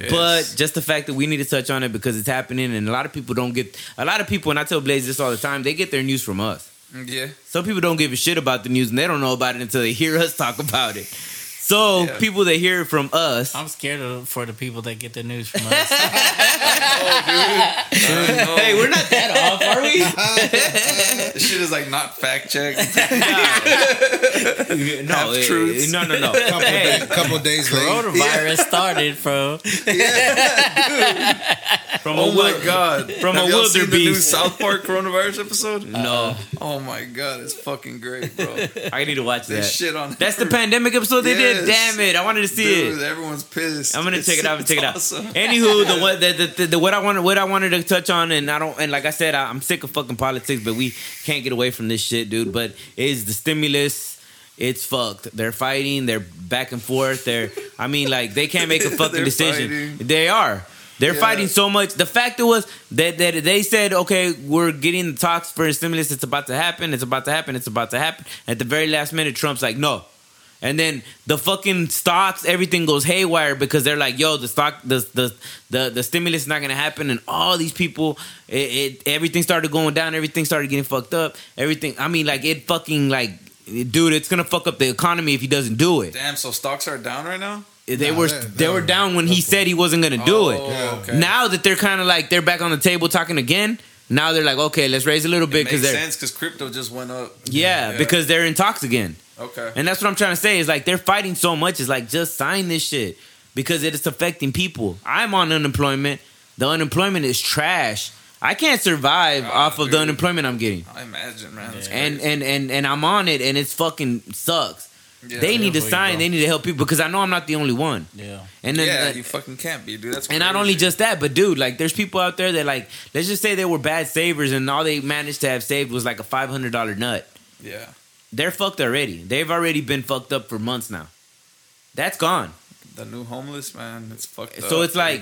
But just the fact that we need to touch on it because it's happening, and a lot of people don't get. A lot of people, and I tell Blaze this all the time, they get their news from us. yeah. Some people don't give a shit about the news, and they don't know about it until they hear us <laughs> talk about it. So Yeah. people that hear it from us, I'm scared of, for the people that get the news from us. <laughs> <laughs> hey, we're not that off, are we? <laughs> This shit is like not fact checked. no, Half eh, no, no, no. couple, Hey, day, couple days later. Coronavirus started from from Oh a my wil- god! From Have a y'all seen the new wildebeest. South Park coronavirus episode? No, Oh my god, it's fucking great, bro. I need to watch They that. shit on. That's the pandemic episode they did. Yes. Damn it! I wanted to see Dude, it. everyone's pissed. I'm gonna It's- check it out. and check it out. Anywho, the <laughs> what the, the, the, the what I wanted what I wanted to touch on, and I don't and like I said, I, I'm sick of fucking politics, but we can't get away from this shit, dude. But is the stimulus? It's fucked. They're fighting. They're back and forth. They're. I mean, like they can't make a <laughs> fucking decision. fighting. They are. They're Yeah. fighting so much. The fact it was that that they said, okay, we're getting the talks for a stimulus. It's about to happen. It's about to happen. It's about to happen. At the very last minute, Trump's like, no. And then the fucking stocks, everything goes haywire because they're like, "Yo, the stock, the the the, the stimulus is not gonna happen," and all these people, it, it everything started going down, everything started getting fucked up, everything. I mean, like it fucking like, dude, it's gonna fuck up the economy if he doesn't do it. Damn, so stocks are down right now. They Nah, were they- they they were were- down when he said he wasn't gonna do it. Oh, Yeah. okay. Now that they're kind of like they're back on the table talking again. Now they're like, okay, let's raise a little bit because sense because crypto just went up. yeah, because they're in talks again. Okay. And that's what I'm trying to say is like they're fighting so much. It's like just sign this shit because it is affecting people. I'm on unemployment. The unemployment is trash. I can't survive Ah, off of the unemployment I'm getting. I imagine, man. It's And and and and I'm on it and it's fucking sucks. Yeah. they need to sign. They need to help people because I know I'm not the only one. yeah. And then yeah, uh, you fucking can't be, dude. That's and not only just that, but dude, like there's people out there that like let's just say they were bad savers and all they managed to have saved was like a five hundred dollar nut. yeah, They're fucked already. They've already been fucked up for months now. That's gone. the new homeless man. It's fucked up. So it's like,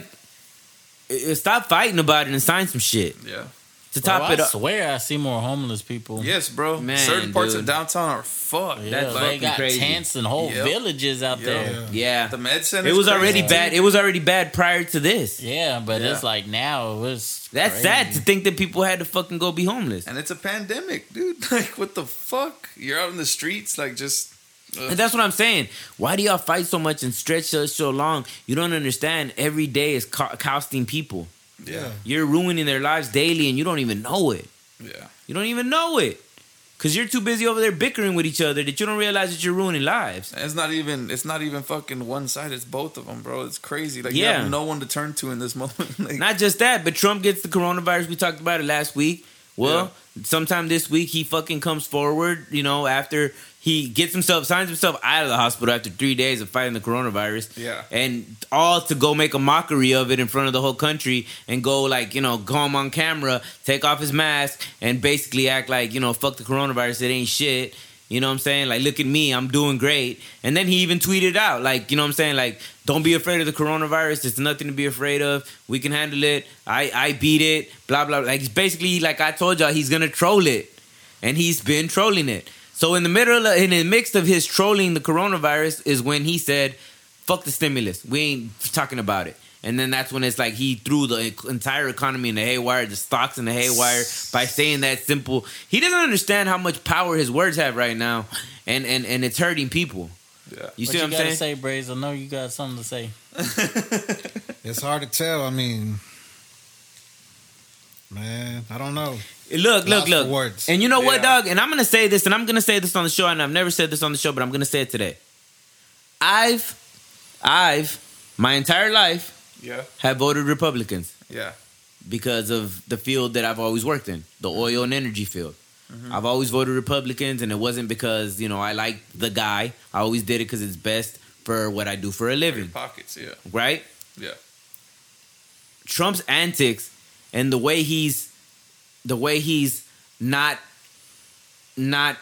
uh, stop fighting about it and sign some shit. yeah, To Bro, top I it up, swear I see more homeless people. yes, bro. Man, Certain parts dude. of downtown are fucked. Yeah, That's they got crazy. tents and whole Yep. villages out Yep. there. yeah, The med center. it was already bad. It was already bad prior to this. Yeah, but Yeah. it's like now it was. That's crazy. sad to think that people had to fucking go be homeless. and it's a pandemic, dude. <laughs> Like, what the fuck? You're out in the streets, like, just. And that's what I'm saying. Why do y'all fight so much and stretch so, so long? You don't understand. Every day is co- costing people. Yeah, You're ruining their lives daily, and you don't even know it. yeah. You don't even know it. Cause you're too busy over there bickering with each other that you don't realize that you're ruining lives. And it's not even. It's not even fucking one side. It's both of them, bro. It's crazy. Like, you Yeah. have no one to turn to in this <laughs> moment. like, Not just that, but Trump gets the coronavirus. We talked about it last week. Well, sometime this week he fucking comes forward, you know, after he gets himself signs himself out of the hospital after three days of fighting the coronavirus. Yeah. And all to go make a mockery of it in front of the whole country and go like, you know, go him on camera, take off his mask, and basically act like, you know, fuck the coronavirus, it ain't shit. You know what I'm saying? Like, look at me, I'm doing great. And then he even tweeted out, like, you know what I'm saying? Like, don't be afraid of the coronavirus. It's nothing to be afraid of. We can handle it. I I beat it. Blah blah. Like, he's basically like I told y'all, he's gonna troll it, and he's been trolling it. So in the middle, of, in the mix of his trolling the coronavirus, is when he said, "Fuck the stimulus. We ain't talking about it." And then that's when it's like he threw the entire economy in the haywire, the stocks in the haywire by saying that simple. He doesn't understand how much power his words have right now, and and and it's hurting people. Yeah. You what see you what I'm gotta saying? say, Braze? I know you got something to say. <laughs> It's hard to tell. I mean, man, I don't know. Look, look, Lost look. words. And you know what, Yeah. dog? And I'm gonna say this, and I'm gonna say this on the show, and I've never said this on the show, but I'm gonna say it today. I've, I've, my entire life Yeah. have voted Republicans Yeah. because of the field that I've always worked in, the mm-hmm. oil and energy field. Mm-hmm. I've always voted Republicans, and it wasn't because you know I like the guy. I always did it because it's best for what I do for a Your living, pockets. Yeah. right? Yeah. Trump's antics and the way he's the way he's not not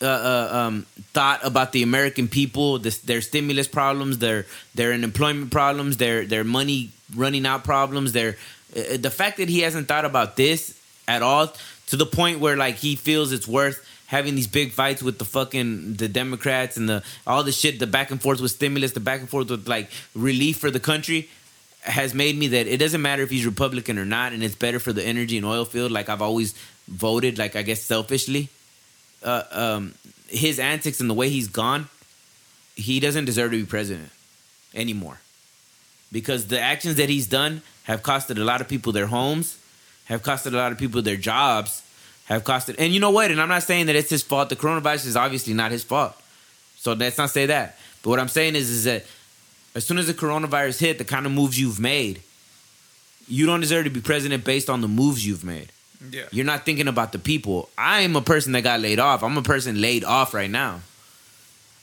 uh, uh, um, thought about the American people, this, their stimulus problems, their their unemployment problems, their their money running out problems, their uh, the fact that he hasn't thought about this at all to the point where like he feels it's worth having these big fights with the fucking the Democrats and the all the shit, the back and forth with stimulus, the back and forth with like relief for the country has made me that it doesn't matter if he's Republican or not, and it's better for the energy and oil field. Like I've always voted, like I guess selfishly. Uh, um, his antics and the way he's gone, he doesn't deserve to be president anymore. Because the actions that he's done have costed a lot of people their homes, have costed a lot of people their jobs, have costed. And you know what? And I'm not saying that it's his fault. The coronavirus is obviously not his fault. So let's not say that. But what I'm saying is, is that as soon as the coronavirus hit, the kind of moves you've made, you don't deserve to be president based on the moves you've made. Yeah. You're not thinking about the people. I'm a person that got laid off. I'm a person laid off right now.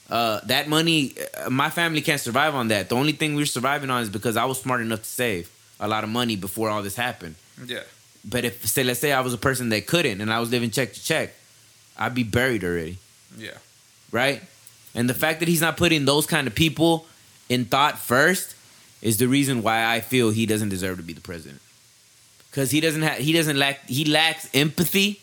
Uh, that money, uh, my family can't survive on that. The only thing we're surviving on is because I was smart enough to save a lot of money before all this happened. Yeah. But if, say, let's say I was a person that couldn't and I was living check to check, I'd be buried already Yeah. right? And the fact that he's not putting those kind of people in thought first is the reason why I feel he doesn't deserve to be the president. Because he doesn't have, he doesn't lack, he lacks empathy,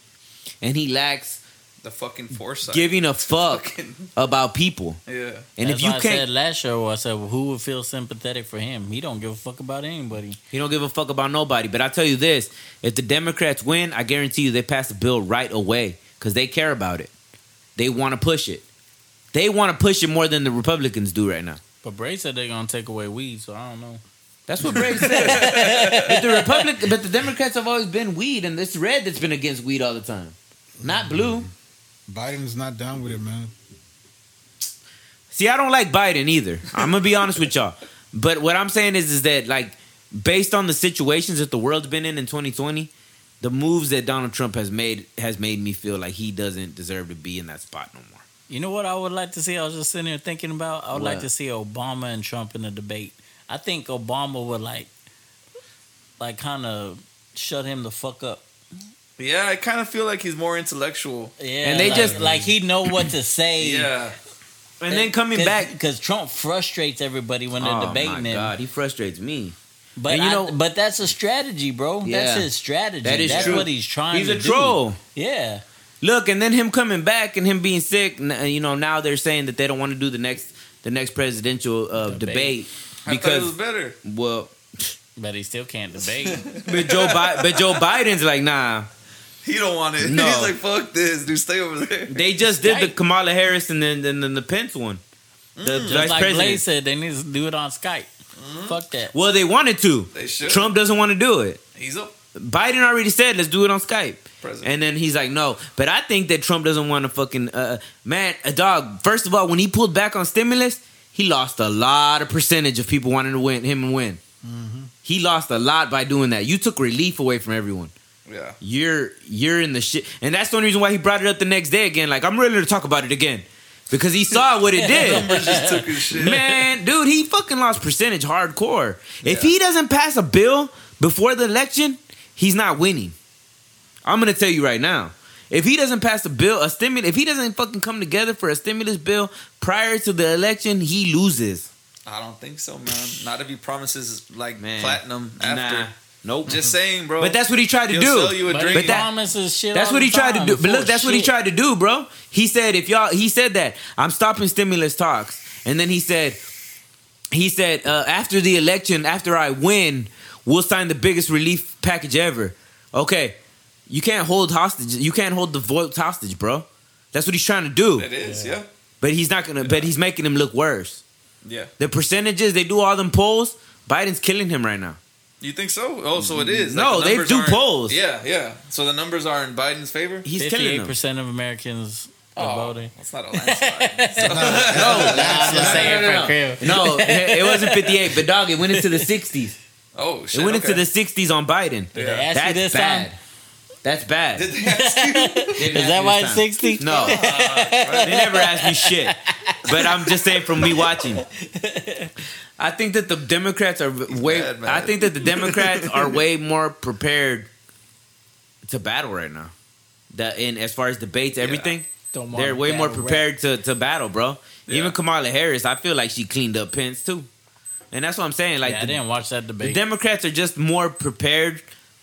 and he lacks The fucking foresight. giving a <laughs> fuck Fucking- about people. Yeah. And That's if you why can't, said last show, I said, well, who would feel sympathetic for him? He don't give a fuck about anybody. he don't give a fuck about nobody. But I tell you this: if the Democrats win, I guarantee you they pass the bill right away because they care about it. They want to push it. They want to push it more than the Republicans do right now. But Bray said they're gonna take away weed, so I don't know. That's what Bragg said. <laughs> but the Republic, but the Democrats have always been weed, and it's red that's been against weed all the time, not mm. blue. Biden's not down with it, man. See, I don't like Biden either. I'm gonna be honest with y'all. But what I'm saying is, is that like based on the situations that the world's been in in 2020, the moves that Donald Trump has made has made me feel like he doesn't deserve to be in that spot no more. You know what I would like to see? I was just sitting here thinking about. I would like to see Obama and Trump in a debate. I think Obama would like, like, kind of shut him the fuck up. Yeah, I kind of feel like he's more intellectual. Yeah, And they like, just- like he know what to say. Yeah. And then coming back, because Trump frustrates everybody when they're oh debating my him. god, he frustrates me. But And you I- know- but that's a strategy, bro. Yeah. That's his strategy. That is that's true. what he's trying. He's to a do. troll. Yeah, Look, and then him coming back and him being sick. n- You know, now they're saying that they don't want to do the next the next presidential uh, Debate. debate I thought it was because better. well, but he still can't debate. <laughs> but Joe Bi- but Joe Biden's like nah. He don't want it. <laughs> No. He's like, fuck this, dude. Stay over there. They just did the Kamala Harris and then then, then the Pence one, the Mm. Vice like president. Blaze said, they need to do it on Skype. Fuck that. Well, they wanted to. They should. Trump doesn't want to do it. He's up. Biden already said, "Let's do it on Skype." President. And then he's like, "No." But I think that Trump doesn't want to fucking uh, man, a dog. First of all, when he pulled back on stimulus, he lost a lot of percentage of people wanting to win him and win. He lost a lot by doing that. You took relief away from everyone. Yeah. You're you're in the shit, and that's the only reason why he brought it up the next day again. Like I'm ready to talk about it again because he saw what it <laughs> did. Just took his shit. Man, dude, he fucking lost percentage hardcore. If he doesn't pass a bill before the election, he's not winning. I'm gonna tell you right now. If he doesn't pass a bill, a stimulus, if he doesn't fucking come together for a stimulus bill prior to the election, he loses. I don't think so, man. Not if he promises like Man. platinum after. Nah, nope. Just saying, bro. but that's what he tried to He'll do. sell you a But drink. But that- promises shit. That's all what he the tried to do. But look, that's what he tried to do, bro. He said if y'all, he said that I'm stopping stimulus talks, and then he said, he said uh, after the election, after I win, we'll sign the biggest relief package ever. Okay, you can't hold hostage. You can't hold the vote hostage, bro. That's what he's trying to do. it is, yeah. But he's not gonna. But he's making him look worse. yeah, The percentages they do all them polls. Biden's killing him right now. You think so? Oh, so it is. No, the they do polls. Yeah, yeah. So the numbers are in Biden's favor. He's killing Fifty-eight them. percent of Americans are Oh, voting. that's not a landslide. No, I'm just saying no, no, for crib. no, it it wasn't 58, but dog, it went into the 60s. Oh shit! It went okay. into the 60s on Biden. Did they ask you That's this bad. time? That's bad. Did they ask you? <laughs> Is that why it's sixty? No, <laughs> they never asked me shit. But I'm just saying from me watching. I think that the Democrats are way. Bad. I think that the Democrats are way more prepared to battle right now. That in as far as debates, everything, Don't want they're way more battle rap. prepared to, to battle, bro. Yeah. Even Kamala Harris, I feel like she cleaned up Pence too, and that's what I'm saying. Like yeah, I the, didn't watch that debate. the. Democrats are just more prepared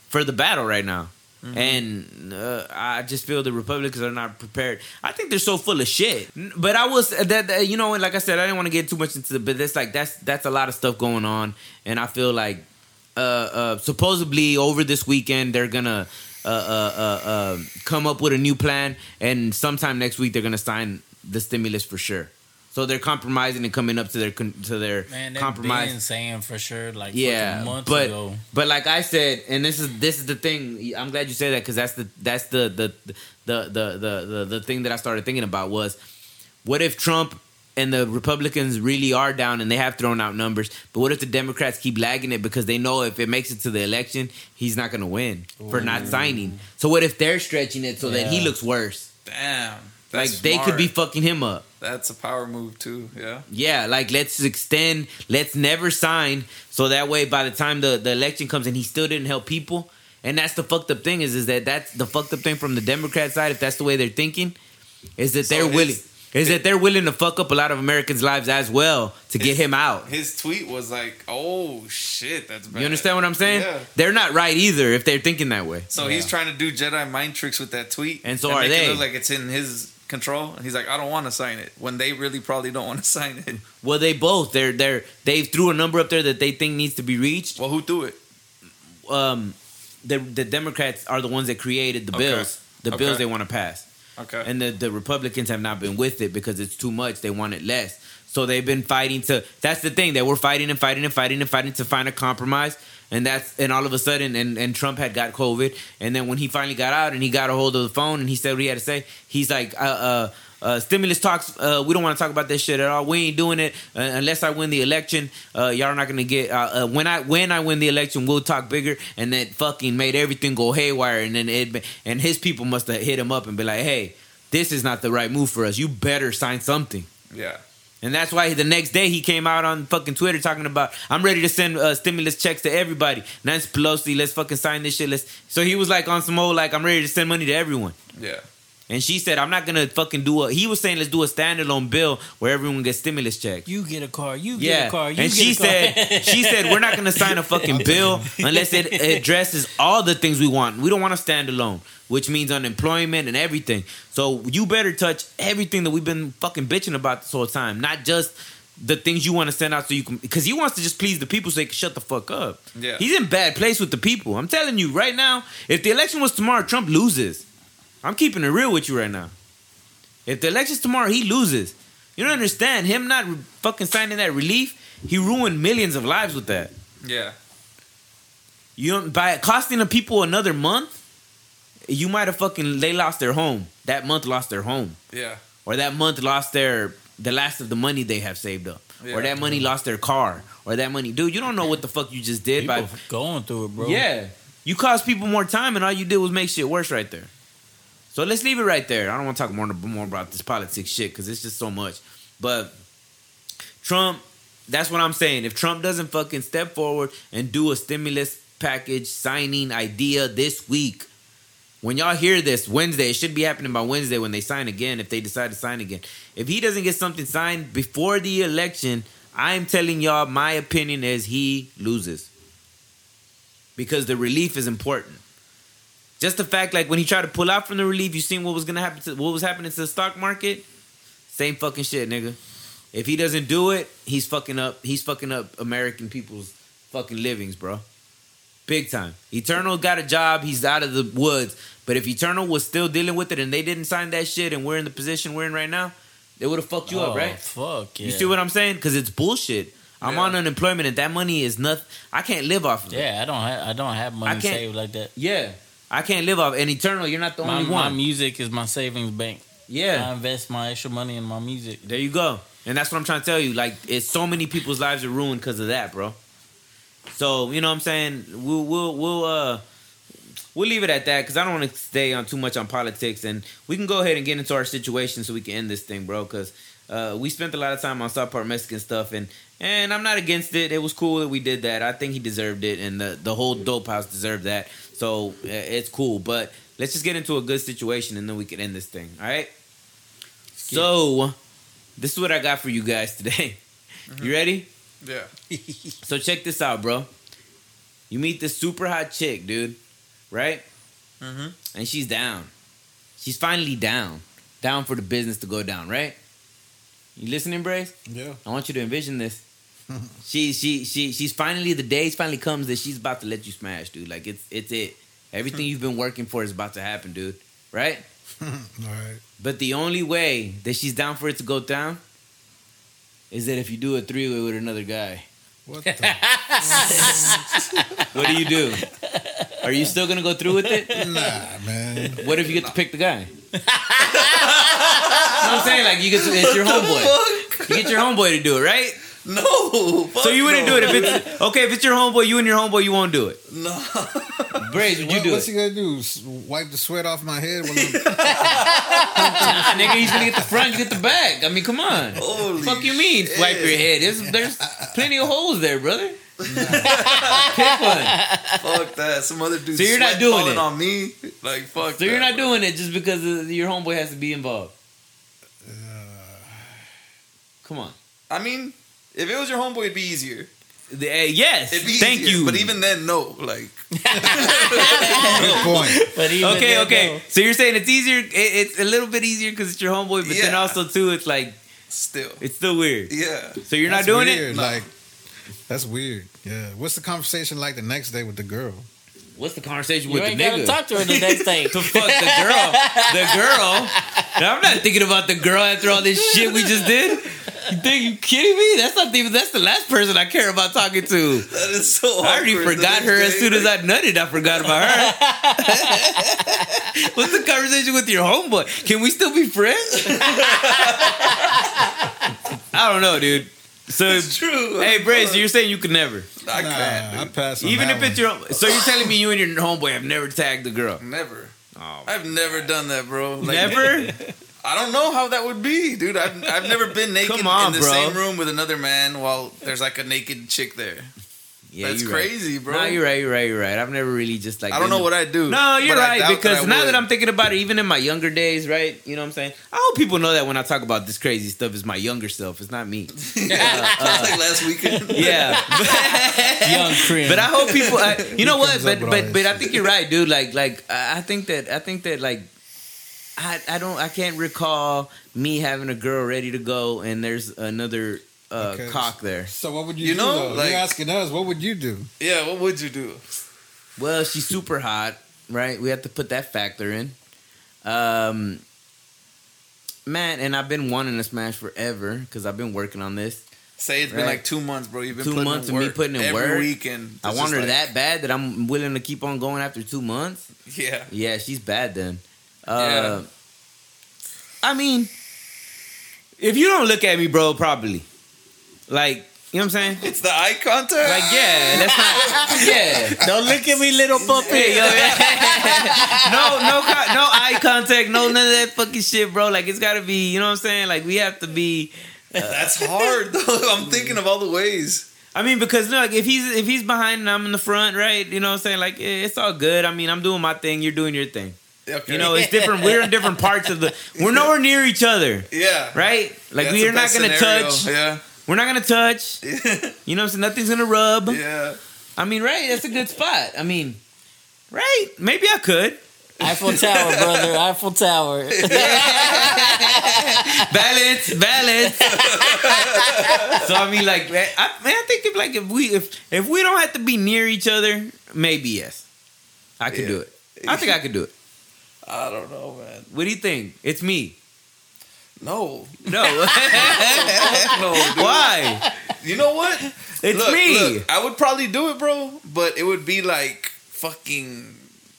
for the battle right now. Mm-hmm. And uh, I just feel the Republicans are not prepared. I think they're so full of shit. But I was that, that you know, like I said, I didn't want to get too much into the. But that's like that's that's a lot of stuff going on, and I feel like uh, uh, supposedly over this weekend they're gonna uh, uh, uh, uh, come up with a new plan, and sometime next week they're gonna sign the stimulus for sure. So they're compromising and coming up to their to their Man, they've compromise. been saying for sure, like Yeah, months but ago. but like I said, and this is this is the thing. I'm glad you said that because that's the that's the the the the the the the thing that I started thinking about was, what if Trump and the Republicans really are down and they have thrown out numbers, but what if the Democrats keep lagging it because they know if it makes it to the election, he's not going to win for not signing. So what if they're stretching it so that he looks worse? Damn. Like That's they could be fucking him up. That's a power move too. Yeah. Yeah, like let's extend, let's never sign, so that way by the time the, the election comes and he still didn't help people, and that's the fucked up thing is is that that's the fucked up thing from the Democrat side. If that's the way they're thinking, is that So they're willing, is that they're willing to fuck up a lot of Americans' lives as well to get His- him out. His tweet was like, "Oh shit, that's bad." You understand what I'm saying? Yeah. They're not right either if they're thinking that way. So he's trying to do Jedi mind tricks with that tweet, And so are make they. It look like it's in his control, and he's like, "I don't want to sign it," when they really probably don't want to <laughs> sign it. Well, they both they're they're they threw a number up there that they think needs to be reached. Well, who threw it? Um, the the Democrats are the ones that created the Okay. bills, the Okay. bills they want to pass. Okay. and the, the Republicans have not been with it because it's too much. They want it less. So they've been fighting to. That's the thing that we're fighting and fighting and fighting and fighting to find a compromise. And that's and all of a sudden, and, and Trump had got COVID, and then when he finally got out and he got a hold of the phone and he said what he had to say, he's like, uh, uh, uh, stimulus talks. Uh, we don't want to talk about this shit at all. We ain't doing it uh, unless I win the election. Uh, y'all are not gonna get. Uh, uh, when I when I win the election, we'll talk bigger. And then fucking made everything go haywire. And then it and his people must have hit him up and be like, hey, this is not the right move for us. You better sign something. yeah. And that's why the next day he came out on fucking Twitter talking about, I'm ready to send uh, stimulus checks to everybody. Nancy Pelosi, let's fucking sign this shit. Let's. So he was like on some old like, I'm ready to send money to everyone. Yeah. And she said, I'm not gonna fucking do a. He was saying, let's do a standalone bill where everyone gets stimulus checks. You get a car. You get Yeah, a car. You and get she a car. said, she said, we're not gonna <laughs> sign a fucking bill unless it addresses all the things we want. We don't want to stand alone, which means unemployment and everything. So you better touch everything that we've been fucking bitching about this whole time, not just the things you want to send out so you can because he wants to just please the people so they can shut the fuck up. Yeah. He's in bad place with the people. I'm telling you right now, if the election was tomorrow, Trump loses. I'm keeping it real with you right now. If the election's tomorrow, he loses. You don't understand him not re- fucking signing that relief. He ruined millions of lives with that. Yeah. You don't by costing the people another month. You might have fucking they lost their home. That month lost their home, Yeah. or that month lost their the last of the money they have saved up, Yeah. or that money lost their car, or that money. Dude, you don't know what the fuck you just did People by going through it, bro. yeah. You cost people more time, and all you did was make shit worse right there. So let's leave it right there. I don't want to talk more more about this politics shit because it's just so much. But Trump, that's what I'm saying. If Trump doesn't fucking step forward and do a stimulus package signing idea this week, when y'all hear this Wednesday, it should be happening by Wednesday when they sign again. If they decide to sign again, if he doesn't get something signed before the election, I'm telling y'all, my opinion is he loses because the relief is important. Just the fact, like when he tried to pull out from the relief, you seen what was gonna happen to what was happening to the stock market. Same fucking shit, nigga. If he doesn't do it, he's fucking up. He's fucking up American people's fucking livings, bro. Big time. Eternal got a job. He's out of the woods. But if Eternal was still dealing with it and they didn't sign that shit, and we're in the position we're in right now, they would have fucked you up, Oh, right? Fuck yeah. You see what I'm saying? Because it's bullshit. I'm Yeah. on unemployment, and that money is nothing. I can't live off of it. Yeah, I don't have I don't have money saved like that. Yeah, I can't live off. And Eternal, you're not the My, only one. my music is my savings bank. yeah, I invest my extra money in my music. There you go. And that's what I'm trying to tell you. Like, it's so many people's lives are ruined because of that, bro. So you know what I'm saying? We'll we'll we'll uh we'll leave it at that because I don't want to stay on too much on politics, and we can go ahead and get into our situation so we can end this thing, bro. Because uh, we spent a lot of time on South Park Mexican stuff, and and I'm not against it. It was cool that we did that. I think he deserved it, and the the whole dope house deserved that. So uh, it's cool, but let's just get into a good situation, and then we can end this thing. All right. So this is what I got for you guys today. <laughs> You ready? Yeah. <laughs> So check this out, bro. You meet this super hot chick, dude, right? Mm-hmm. And she's down. She's finally down. Down for the business to go down, right? You listening, Brace? Yeah. I want you to envision this. <laughs> she she she she's finally the days finally comes that she's about to let you smash, dude. Like it's it's it. Everything you've been working for is about to happen, dude. Right? All <laughs> right. But the only way that she's down for it to go down is that if you do a three way with another guy. What <laughs> the? What do you do? Are you still gonna go through with it? nah, man. What if you get to pick the guy? you know what I'm saying? Like you get to, it's your homeboy. You get your homeboy to do it, right? No. So you wouldn't do it if it's okay. If it's your homeboy, you and your homeboy, you won't do it. No. Braze, would you What- do what's it? he gonna do? Wipe the sweat off my head? When I'm, <laughs> Nah, nigga, he's gonna get the front, you get the back. I mean, come on. Holy Fuck you mean? shit. Wipe your head. There's, there's plenty of holes there, brother. <laughs> Pick one. Fuck that. Some other dude. So you're not doing it? on me. Like fuck. So you're that, not bro. doing it just because your homeboy has to be involved. Uh, come on. I mean, if it was your homeboy, it'd be easier. The- eh, yes. It'd be Thank easier. you. But even then, no. Like <laughs> good point. <laughs> But even okay, then, okay. though, So you're saying it's easier? It, it's a little bit easier because it's your homeboy, but then also too, it's like still. it's still weird. Yeah. So you're That's not doing weird. it. Like, that's weird. Yeah. What's the conversation like the next day with the girl? What's the conversation you with the ain't gotta nigga? talk to her the next day. <laughs> to fuck the girl. The girl. Now, I'm not thinking about the girl after all this shit we just did. You think you kidding me? That's not even. That's the last person I care about talking to. That is so. I already forgot next her as soon as I nutted. I forgot about her. <laughs> What's the conversation with your homeboy? Can we still be friends? <laughs> I don't know, dude. So, It's true. hey, Brace, you're saying you could never, I Nah, can't. I dude. pass on even that if it's one. your. So you're telling me you and your homeboy have never tagged the girl? Never. Oh, I've never done that, bro. Like, never. <laughs> I don't know how that would be, dude. I've, I've never been <laughs> naked on, in the bro. same room with another man while there's like a naked chick there. Yeah, That's you're right. crazy, bro. No, you're right. You're right. You're right. I've never really just like. I don't know what I do. No, you're right because I now would. that I'm thinking about it, even in my younger days, right? You know what I'm saying? I hope people know that when I talk about this crazy stuff, it's my younger self. It's not me. <laughs> like last weekend. <laughs> Yeah, but, <laughs> Young Krim. but I hope people. I, you know what? But up with all but but I think you're right, dude. Like like I I think that I think that like. I, I don't I can't recall me having a girl ready to go and there's another uh, Okay. cock there. So what would you, do? You do? know, though? like- You're asking us. What would you do? Yeah, what would you do? Well, she's super hot, right? We have to put that factor in. Um, man, and I've been wanting to smash forever because I've been working on this. Say it's been like two months, bro. You've been Two months of me putting in every work. weekend. I want her like- that bad that I'm willing to keep on going after two months. Yeah. Yeah, she's bad then. Uh, Yeah. I mean, if you don't look at me, bro, probably. Like, you know what I'm saying? It's the eye contact. Like, yeah, that's not. <laughs> Yeah. Don't look at me, little puppy. Hey, yo, <laughs> no, no, no eye contact, no none of that fucking shit, bro. Like it's gotta be, you know what I'm saying? Like we have to be. That's hard, though. <laughs> I'm thinking of all the ways. I mean, because look, if he's if he's behind and I'm in the front, right? You know what I'm saying? Like eh, it's all good. I mean, I'm doing my thing, you're doing your thing. Okay. You know, it's different. We're in different parts of the. We're nowhere near each other, yeah. right? Like That's we are not gonna scenario. touch. Yeah. We're not gonna touch. <laughs> You know, so nothing's gonna rub. Yeah. I mean, right? That's a good spot. I mean, right? Maybe I could. Eiffel Tower, brother. <laughs> Eiffel Tower. <laughs> balance, balance. so I mean, like, man, I, man, I think if like if we if if we don't have to be near each other, maybe yes, I could Yeah. do it. I think I could do it. I don't know, man. What do you think? It's me. No. No, <laughs> No, why? You know what? It's Look, me. look, I would probably do it, bro, but it would be like fucking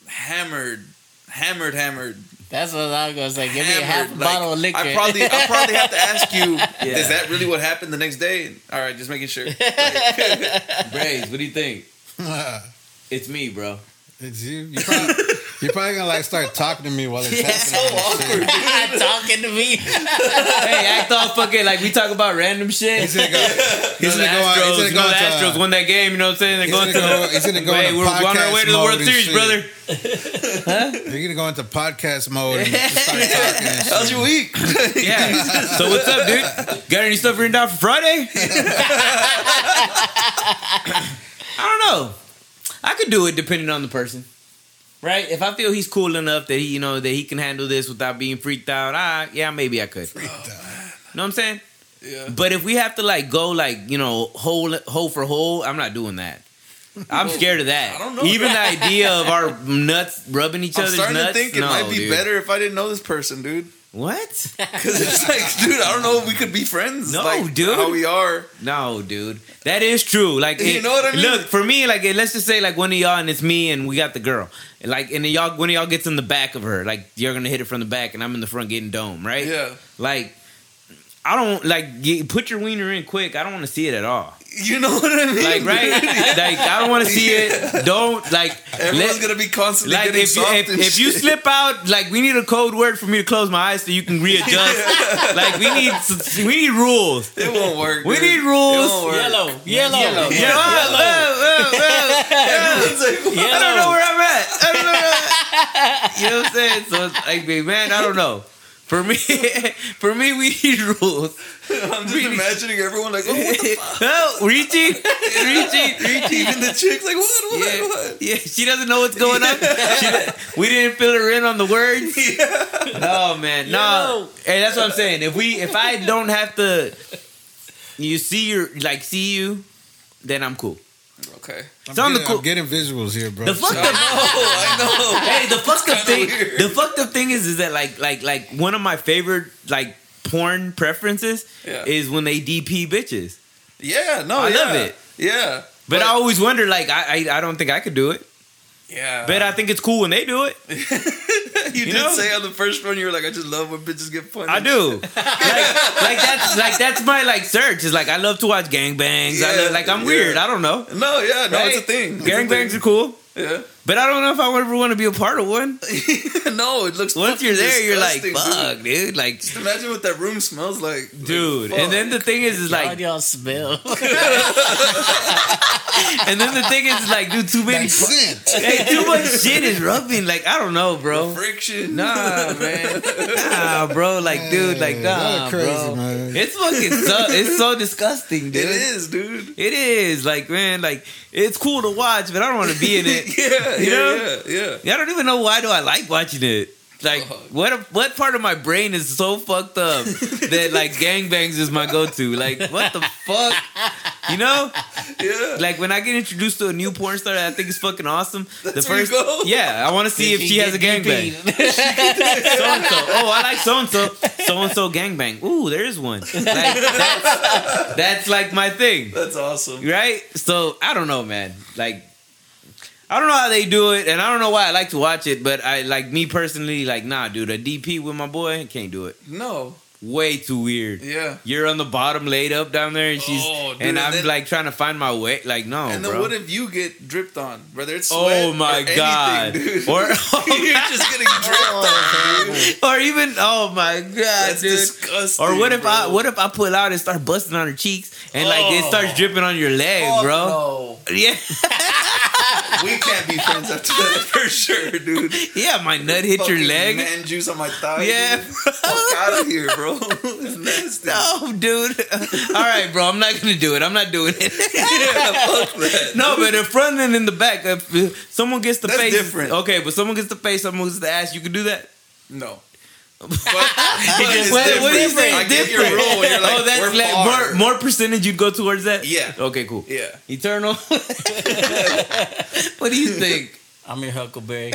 hammered, hammered, hammered. That's what I was gonna say. Give me a half a Like, bottle of liquor. I probably, I probably have to ask you, <laughs> Yeah. is that really what happened the next day? All right, just making sure. <laughs> Braze, what do you think? It's me, bro. it's you. You probably, you're probably gonna like start talking to me while it's Yeah, happening. so and shit. <laughs> talking to me. hey, act all fucking like we talk about random shit. He's gonna go. You He's know, the gonna go. on- Astros, He's gonna go the Astros won that game. You know what I'm saying? They're going gonna go- the. he's gonna go Hey, we're on our way to the World Series, shit. brother. <laughs> You're gonna go into podcast mode and just <laughs> start talking. And How's shit. your week? Yeah. So what's up, dude? Got any stuff written down for Friday? I don't know. I could do it depending on the person. Right? If I feel he's cool enough that he, you know, that he can handle this without being freaked out, ah, yeah, maybe I could. Freaked You know what I'm saying? Yeah. But if we have to like go like, you know, hole hole for hole, I'm not doing that. I'm scared of that. I don't know. Even the idea of our nuts rubbing each other. I'm other's starting nuts. to think it no, might be dude. better if I didn't know this person, dude. What? <laughs> Because it's like, dude, I don't know if we could be friends. No, like, dude. How we are. No, dude. That is true. Like You it- know what I mean? Look, for me, like let's just say like one of y'all and it's me and we got the girl. Like and then y'all one of y'all gets in the back of her. Like you're gonna hit it from the back and I'm in the front getting dome, right? Yeah. Like I don't like get, put your wiener in quick. I don't want to see it at all. You know what I mean? Like right? <laughs> like I don't want to see it. Don't like Everyone's let- gonna be constantly like getting if you, if, and if you shit. slip out, like we need a code word for me to close my eyes so you can readjust. <laughs> like we need we need rules. it won't work. We dude. need rules. It won't work. Yellow, yellow, Yellow. yellow. Yeah, oh, <laughs> oh. I don't know where I'm at. I don't know. Where I'm at. You know what I'm saying? So it's like, man, I don't know. For me, <laughs> for me, we need rules. I'm just Really? imagining everyone like, oh, what the <laughs> fuck? oh, reaching, reaching, reaching. Even the chicks like, what? What? Yeah, What? yeah, she doesn't know what's going on. <laughs> She, we didn't fill her in on the words. No, man, no. Yo. Hey, that's what I'm saying. If we, if I don't have to, you see your like see you, then I'm cool. Okay. I'm, It's the getting, cool- I'm getting visuals here, bro. The fucked <laughs> I up, know. I know. <laughs> hey, the fucked up thing, weird. the fucked up thing is, is that like, like, like one of my favorite like porn preferences Yeah. is when they DP bitches. Yeah. No. I yeah. love it. Yeah. But, I always wonder, like, I, I, I don't think I could do it. Yeah. But I think it's cool when they do it. <laughs> you, you did know? say on the first one you were like, I just love when bitches get punched. I do. <laughs> like, like that's like that's my like search. Is like I love to watch gangbangs. I Yeah, love, like I'm yeah. weird. I don't know. No. Yeah. No. It's a thing. Gangbangs are cool, Yeah. But I don't know if I ever want to be a part of one. <laughs> no. It looks. Once you're there, you're like, disgusting, fuck, dude. Like, Just imagine what that room smells like, dude. Like, And then the thing is, is Like, like, y'all smell. <laughs> <laughs> and then the thing is, is like, dude, too many. That scent. hey, too much shit is rubbing. Like, I don't know, fuck, bro. friction. Nah, man. Nah, bro. Like, dude, like, Hey, nah, crazy, bro. man. It's fucking so. It's so disgusting, dude. It is, dude. It is like man, like it's cool to watch, but I don't want to be in it. yeah, You yeah, know? yeah, yeah. I don't even know why do I like watching it. Like Uh-huh. what what part of my brain is so fucked up <laughs> that like gangbangs is my go to? Like what the fuck? You know? <laughs> Yeah. Like when I get introduced to a new porn star that I think is fucking awesome. That's the where you first go? Yeah, I want to see if she has a gangbang. So and so. Oh, I like so and so. So and so gangbang. Ooh, there is one. Like that's, that's like my thing. That's awesome. Right? So I don't know, man. Like I don't know how they do it, and I don't know why I like to watch it, but I like me personally, like, nah, dude, a DP with my boy, can't do it. No. Way too weird. Yeah. You're on the bottom laid up down there and she's Oh, dude, and and I'm then- like trying to find my way. Like, no, And then bro. what if you get dripped on, whether it's oh sweat oh my or god. anything, dude. <laughs> Or <laughs> you're just getting <laughs> dripped on, or even oh my god, That's dude. disgusting. Or what if I bro. what if I pull out and start busting on her cheeks and like it Oh. starts dripping on your leg, bro? No. Yeah. we can't be friends after that for sure, dude. Yeah, my nut hit your leg. Man juice on my thigh. Yeah. dude. Fuck out of here, bro. It's nasty. No, dude. <laughs> All right, bro. I'm not gonna do it. I'm not doing it. Yeah, fuck that. no, but in front and in the back, if uh, someone gets the That's face, different. Okay, but someone gets the face, someone gets the ass. You can do that. No. But, just- <laughs> What, what do you different. say? I get your different. You're like, oh, that's like far. more more percentage you'd go towards that. Yeah. Okay, cool. Yeah. Eternal. <laughs> what do you think? I'm your Huckleberry.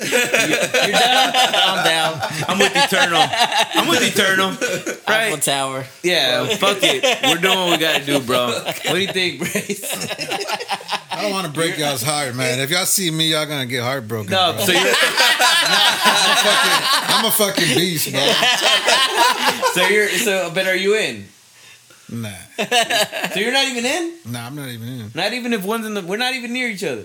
You're down? I'm down. I'm with Eternal. I'm with Eternal. Eiffel Right? Tower. Yeah. Fuck it. We're doing what we gotta do, bro. What do you think, Brace? I don't want to break y'all's heart, man. If y'all see me, y'all gonna get heartbroken. No. bro. So you're fucking. I'm a fucking beast, bro. so you're so. But are you in? Nah, So you're not even in. nah, I'm not even in. Not even if one's in the. We're not even near each other.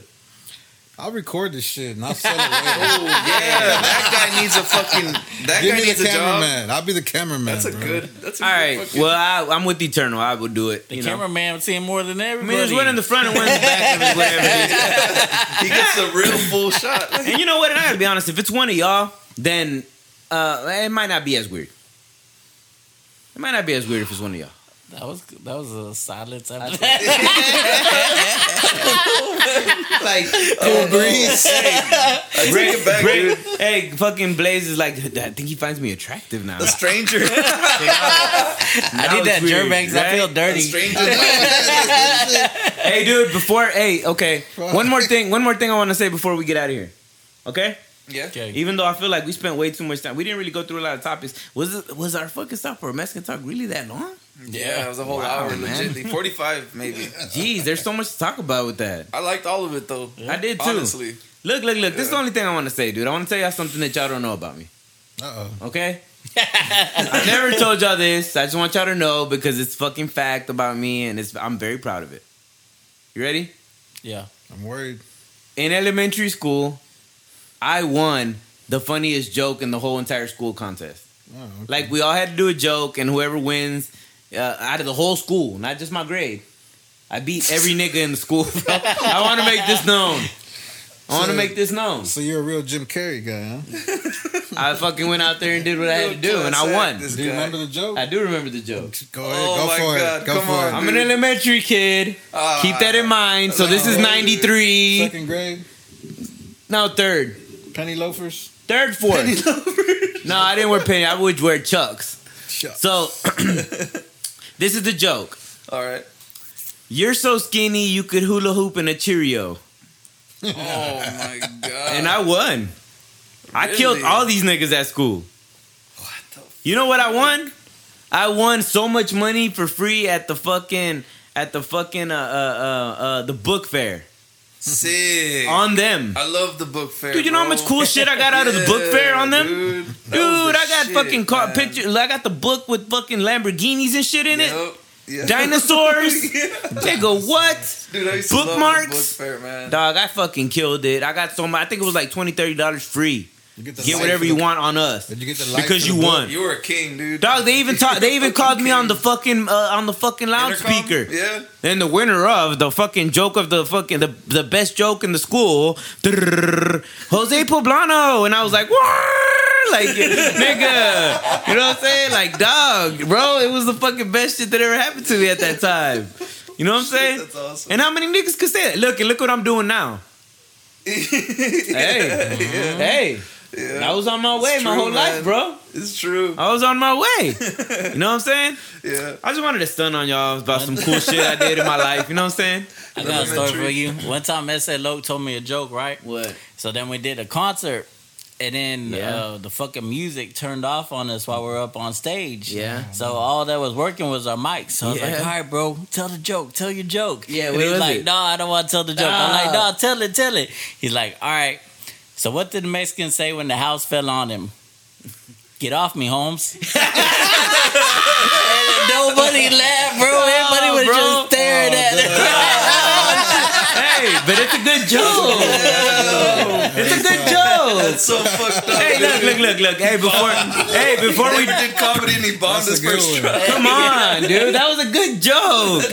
I'll record this shit and I'll sell it <laughs> later. Oh, yeah. That guy needs a fucking. That Give guy me needs the a job. cameraman. I'll be the cameraman. That's a bro. good. That's a All good right. fucking- Well, I, I'm with Eternal. I would do it. The you know? cameraman seeing more than I everybody. mean, there's one in the front and one in the back. and whatever. <laughs> he gets the real full shot. <laughs> and you know what? And I gotta be honest. If it's one of y'all, then uh, it might not be as weird. It might not be as weird if it's one of y'all. That was that was a silence after <laughs> Like, Cool oh, breeze. I take it back, Bra- dude. hey, fucking Blaze is like, I think he finds me attractive now. A stranger. <laughs> I did that Germax. I feel A dirty. stranger. Hey, dude, before, hey, okay. One more thing. One more thing I want to say before we get out of here. Okay. Yeah. Okay. Even though I feel like we spent way too much time, we didn't really go through a lot of topics. Was it was our fucking stuff for Mexican talk really that long? Yeah, it was a whole Wow, hour, man. legitly. <laughs> 45, maybe. <laughs> Jeez, there's so much to talk about with that. I liked all of it, though. I did too. Honestly. Look, look, look. This is the only thing I want to say, dude. I want to tell y'all something that y'all don't know about me. Uh oh. Okay? <laughs> I never told y'all this. I just want y'all to know because it's fucking fact about me, and it's I'm very proud of it. You ready? Yeah. I'm worried. In elementary school, I won the funniest joke in the whole entire school contest. Oh, okay. Like we all had to do a joke, and whoever wins uh, out of the whole school, not just my grade, I beat every <laughs> nigga in the school. I want to make this known. I want to So- make this known. So you're a real Jim Carrey guy, huh? <laughs> I fucking went out there and did what I had to do, and I won. Do you guy. remember the joke? I do remember the joke. Go ahead. Oh go my for God, it. Go come for on. it. I'm an elementary kid. Ah. Keep that in mind. So this is Oh. 93. Second grade. No, third. Penny loafers. Third, fourth. No, I didn't wear penny. I would wear chucks. Shut. So <clears throat> this is the joke. All right. You're so skinny you could hula hoop in a Cheerio. <laughs> Oh, my God. And I won. I killed all these niggas at school. What the You know what I won? I won so much money for free at the fucking at the fucking uh uh uh, uh the book fair Mm-hmm. Sick. on them. I love the book fair. Dude, you know how much cool shit I got out of the book <laughs> fair on them? Dude, Dude, I got shit, fucking car man. picture. I got the book with fucking Lamborghinis and shit in it. Yeah. <laughs> Dinosaurs. <laughs> Yeah. They go what? Dude, I Bookmarks? book fair, man. Dog, I fucking killed it. I got so much. I think it was like $20, $30 free. You get, Get whatever you the- want on us you get the because you the won. You were a king, dude. Dog, they even talk. They even <laughs> called me on the fucking uh, on the fucking Intercom? loudspeaker. Yeah. And the winner of the fucking joke of the fucking the, the best joke in the school, Jose Poblano, and I was like, "What?" like <laughs> nigga, you know what I'm saying? Like dog, bro, it was the fucking best shit that ever happened to me at that time. You know what I'm saying? That's awesome. And how many niggas could say that? Look, and look what I'm doing now. <laughs> Hey, hey, Yeah. I was on my way It's my whole man. life, bro. It's true. I was on my way. You know what I'm saying? Yeah. I just wanted to stun on y'all about some cool <laughs> shit I did in my life. You know what I'm saying? I got a story for you. One time, S.A. Loke told me a joke, right? What? So then we did a concert, and then Yeah. uh, the fucking music turned off on us while we were up on stage. Yeah. So all that was working was our mics. So I was like, "All right, bro, tell the joke. Tell your joke." Yeah, And what he's was like, it? "No, I don't want to tell the joke." I'm Ah. like, "No, tell it, tell it." He's like, "All right." So what did the Mexican say when the house fell on him? Get off me, Holmes. <laughs> Nobody laughed, bro. Everybody was bro. just staring at it. <laughs> Hey, but it's a good joke. it's a good joke. Joke. That's so <laughs> fucked up. Hey, look, look, look, look. Hey, before, hey, before we, did comedy and he bombed That's his first one. try. come <laughs> on, dude, that was a good joke.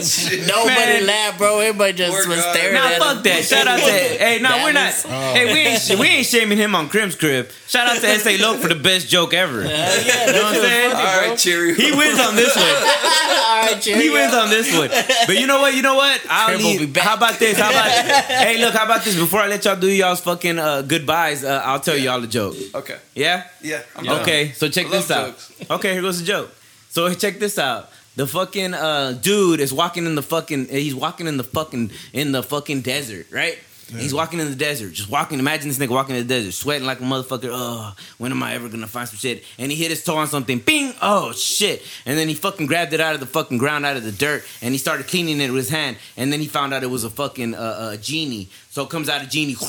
Nobody Man. laughed, bro. Everybody just Poor was guy. staring Nah, at fuck him. that. Shout out to hey, no, That we're not. is- Hey, we ain't we ain't shaming him on Crim's crib. Shout out to SA Loke for the best joke ever. You know yeah, what I'm saying? All right, cheerio. He wins on this one. <laughs> All right, cheerio. He wins on this one. But you know what? You know what? I'll Crib will leave. be back. How about this? How about hey, look? How about this? Before I let y'all do y'all's fucking uh, goodbyes, uh, I'll tell y'all a joke. Okay. Yeah. Yeah. Okay. So check I this out. jokes. Okay, here goes the joke. So <laughs> check this out. The fucking uh, dude is walking in the fucking. He's walking in the fucking in the fucking desert, right? He's walking in the desert, just walking. Imagine this nigga walking in the desert, sweating like a motherfucker. Oh, when am I ever gonna find some shit? And he hit his toe on something. Bing! Oh shit! And then he fucking grabbed it out of the fucking ground, out of the dirt, and he started cleaning it with his hand. And then he found out it was a fucking uh, uh, genie. So it comes out a genie. <laughs>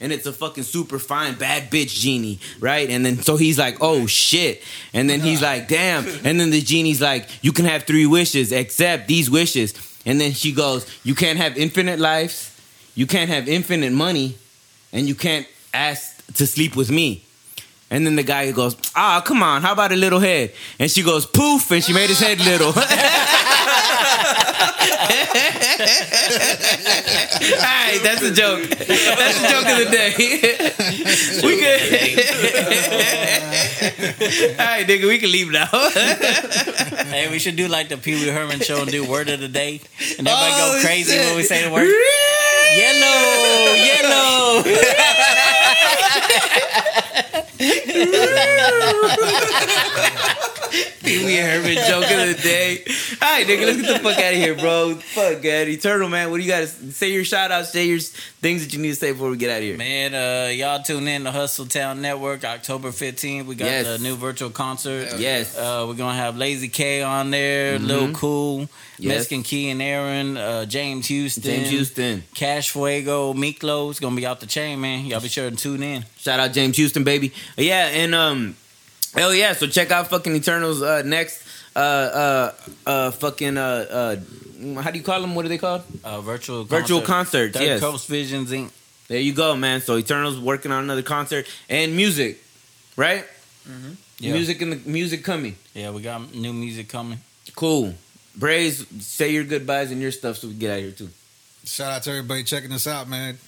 And it's a fucking super fine bad bitch genie, right? And then so he's like, "Oh shit!" And then he's like, "Damn!" And then the genie's like, "You can have three wishes, except these wishes." And then she goes, "You can't have infinite lives, you can't have infinite money, and you can't ask to sleep with me." And then the guy goes, "Ah, come on, how about a little head?" And she goes, "Poof!" And she made his head little. <laughs> All right, that's a joke. That's the joke of the day. <laughs> we could. All right, nigga, we can leave now. Hey, we should do like the Pee Wee Herman show and do word of the day, and everybody Oh, go crazy shit. when we say the word. Yellow, yellow. Pee Wee Herman joke of the day. All right, nigga, let's get the fuck out of here, bro. Fuck, God. Eternal, man. What do you got to say? Your shout outs, say your things that you need to say before we get out of here. Man, uh, y'all tune in to Hustle Town Network October 15th. We got Yes. the new virtual concert. Yes. Uh, we're gonna have Lazy K on there, Lil Cool, Mm-hmm. Yes. Mexican Key and Aaron, uh, James Houston, James Houston. Cash Fuego, Miklo. It's gonna be out the chain, man. Y'all be sure to tune in. Shout out James Houston, baby. Yeah, and um, hell yeah. So check out fucking Eternals uh, next. Uh, uh, uh, fucking uh, uh, how do you call them? What are they called? Uh, virtual Virtual concert. concerts. Third Yes. Coast Visions Inc. There you go, man. So Eternals working on another concert and music, right? Yeah. Music and the music coming. Yeah, we got new music coming. Cool. Braves, say your goodbyes and your stuff so we can get out of here too. Shout out to everybody checking us out, man.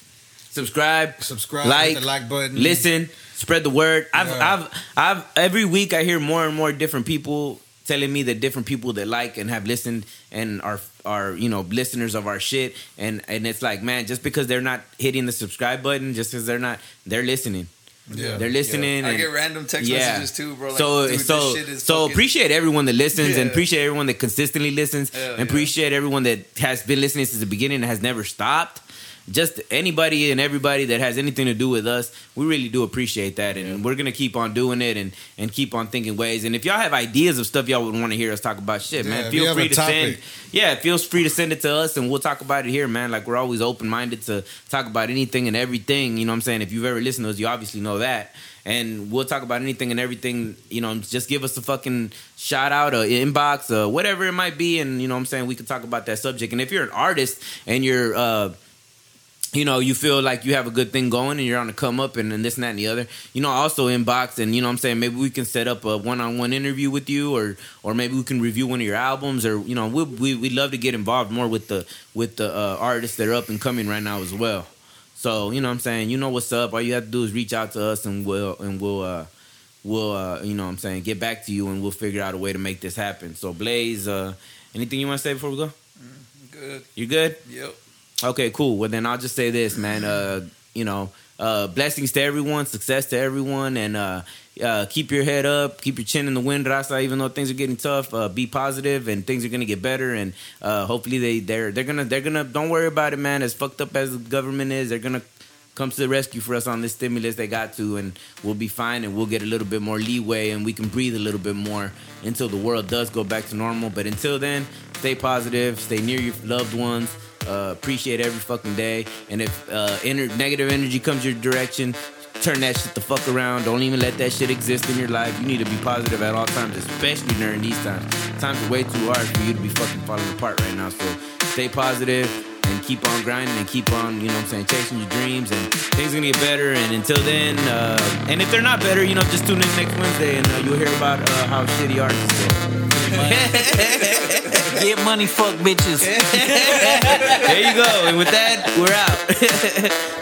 Subscribe, Subscribe, Like, the like button. listen, spread the word. I've, Yeah. I've, I've, every week I hear more and more different people telling me that different people that like and have listened and are, are you know, listeners of our shit. And and it's like, man, just because they're not hitting the subscribe button, just because they're not, they're listening. Yeah. They're listening. I and, get random text Yeah. messages too, bro. Like, so dude, so this shit is so fucking- appreciate everyone that listens and appreciate everyone that consistently listens Hell and yeah. appreciate everyone that has been listening since the beginning and has never stopped. Just anybody and everybody that has anything to do with us, we really do appreciate that, and we're gonna keep on doing it and and keep on thinking ways. And if y'all have ideas of stuff y'all would want to hear us talk about, shit, Yeah, man, feel free to topic. send. Yeah, feel free to send it to us, and we'll talk about it here, man. Like we're always open minded to talk about anything and everything. You know what I'm saying? If you've ever listened to us, you obviously know that. And we'll talk about anything and everything. You know, just give us a fucking shout out, or inbox, or whatever it might be, and you know what I'm saying we can talk about that subject. And if you're an artist and you're uh you know, you feel like you have a good thing going and you're on the come up and, and this and that and the other, you know, also inbox and you know what I'm saying, maybe we can set up a one on one interview with you or or maybe we can review one of your albums or you know, we we we'd love to get involved more with the with the uh, artists that are up and coming right now as well. So, you know what I'm saying, you know what's up. All you have to do is reach out to us and we'll and we'll uh we'll uh you know what I'm saying, get back to you and we'll figure out a way to make this happen. So Blaze, uh anything you want to say before we go? good. You good? Yep. Okay, cool. Well, then I'll just say this, man. Uh, you know, uh, blessings to everyone, success to everyone, and uh, uh, keep your head up, keep your chin in the wind, Rasa. Even though things are getting tough, uh, be positive, and things are gonna get better. And uh, hopefully, they they're they're gonna they're gonna don't worry about it, man. As fucked up as the government is, they're gonna come to the rescue for us on this stimulus they got to, and we'll be fine, and we'll get a little bit more leeway, and we can breathe a little bit more until the world does go back to normal. But until then, stay positive, stay near your loved ones. Uh, appreciate every fucking day. And if uh, negative energy comes your direction, turn that shit the fuck around. Don't even let that shit exist in your life. You need to be positive at all times, especially during these times. Times are way too hard for you to be fucking falling apart right now. So stay positive and keep on grinding and keep on, you know what I'm saying, chasing your dreams and things are gonna get better. And until then, uh, and if they're not better, you know, just tune in next Wednesday and uh, you'll hear about uh, how shitty artists are. <laughs> Get money, fuck bitches. <laughs> there you go. And with that, we're out. <laughs>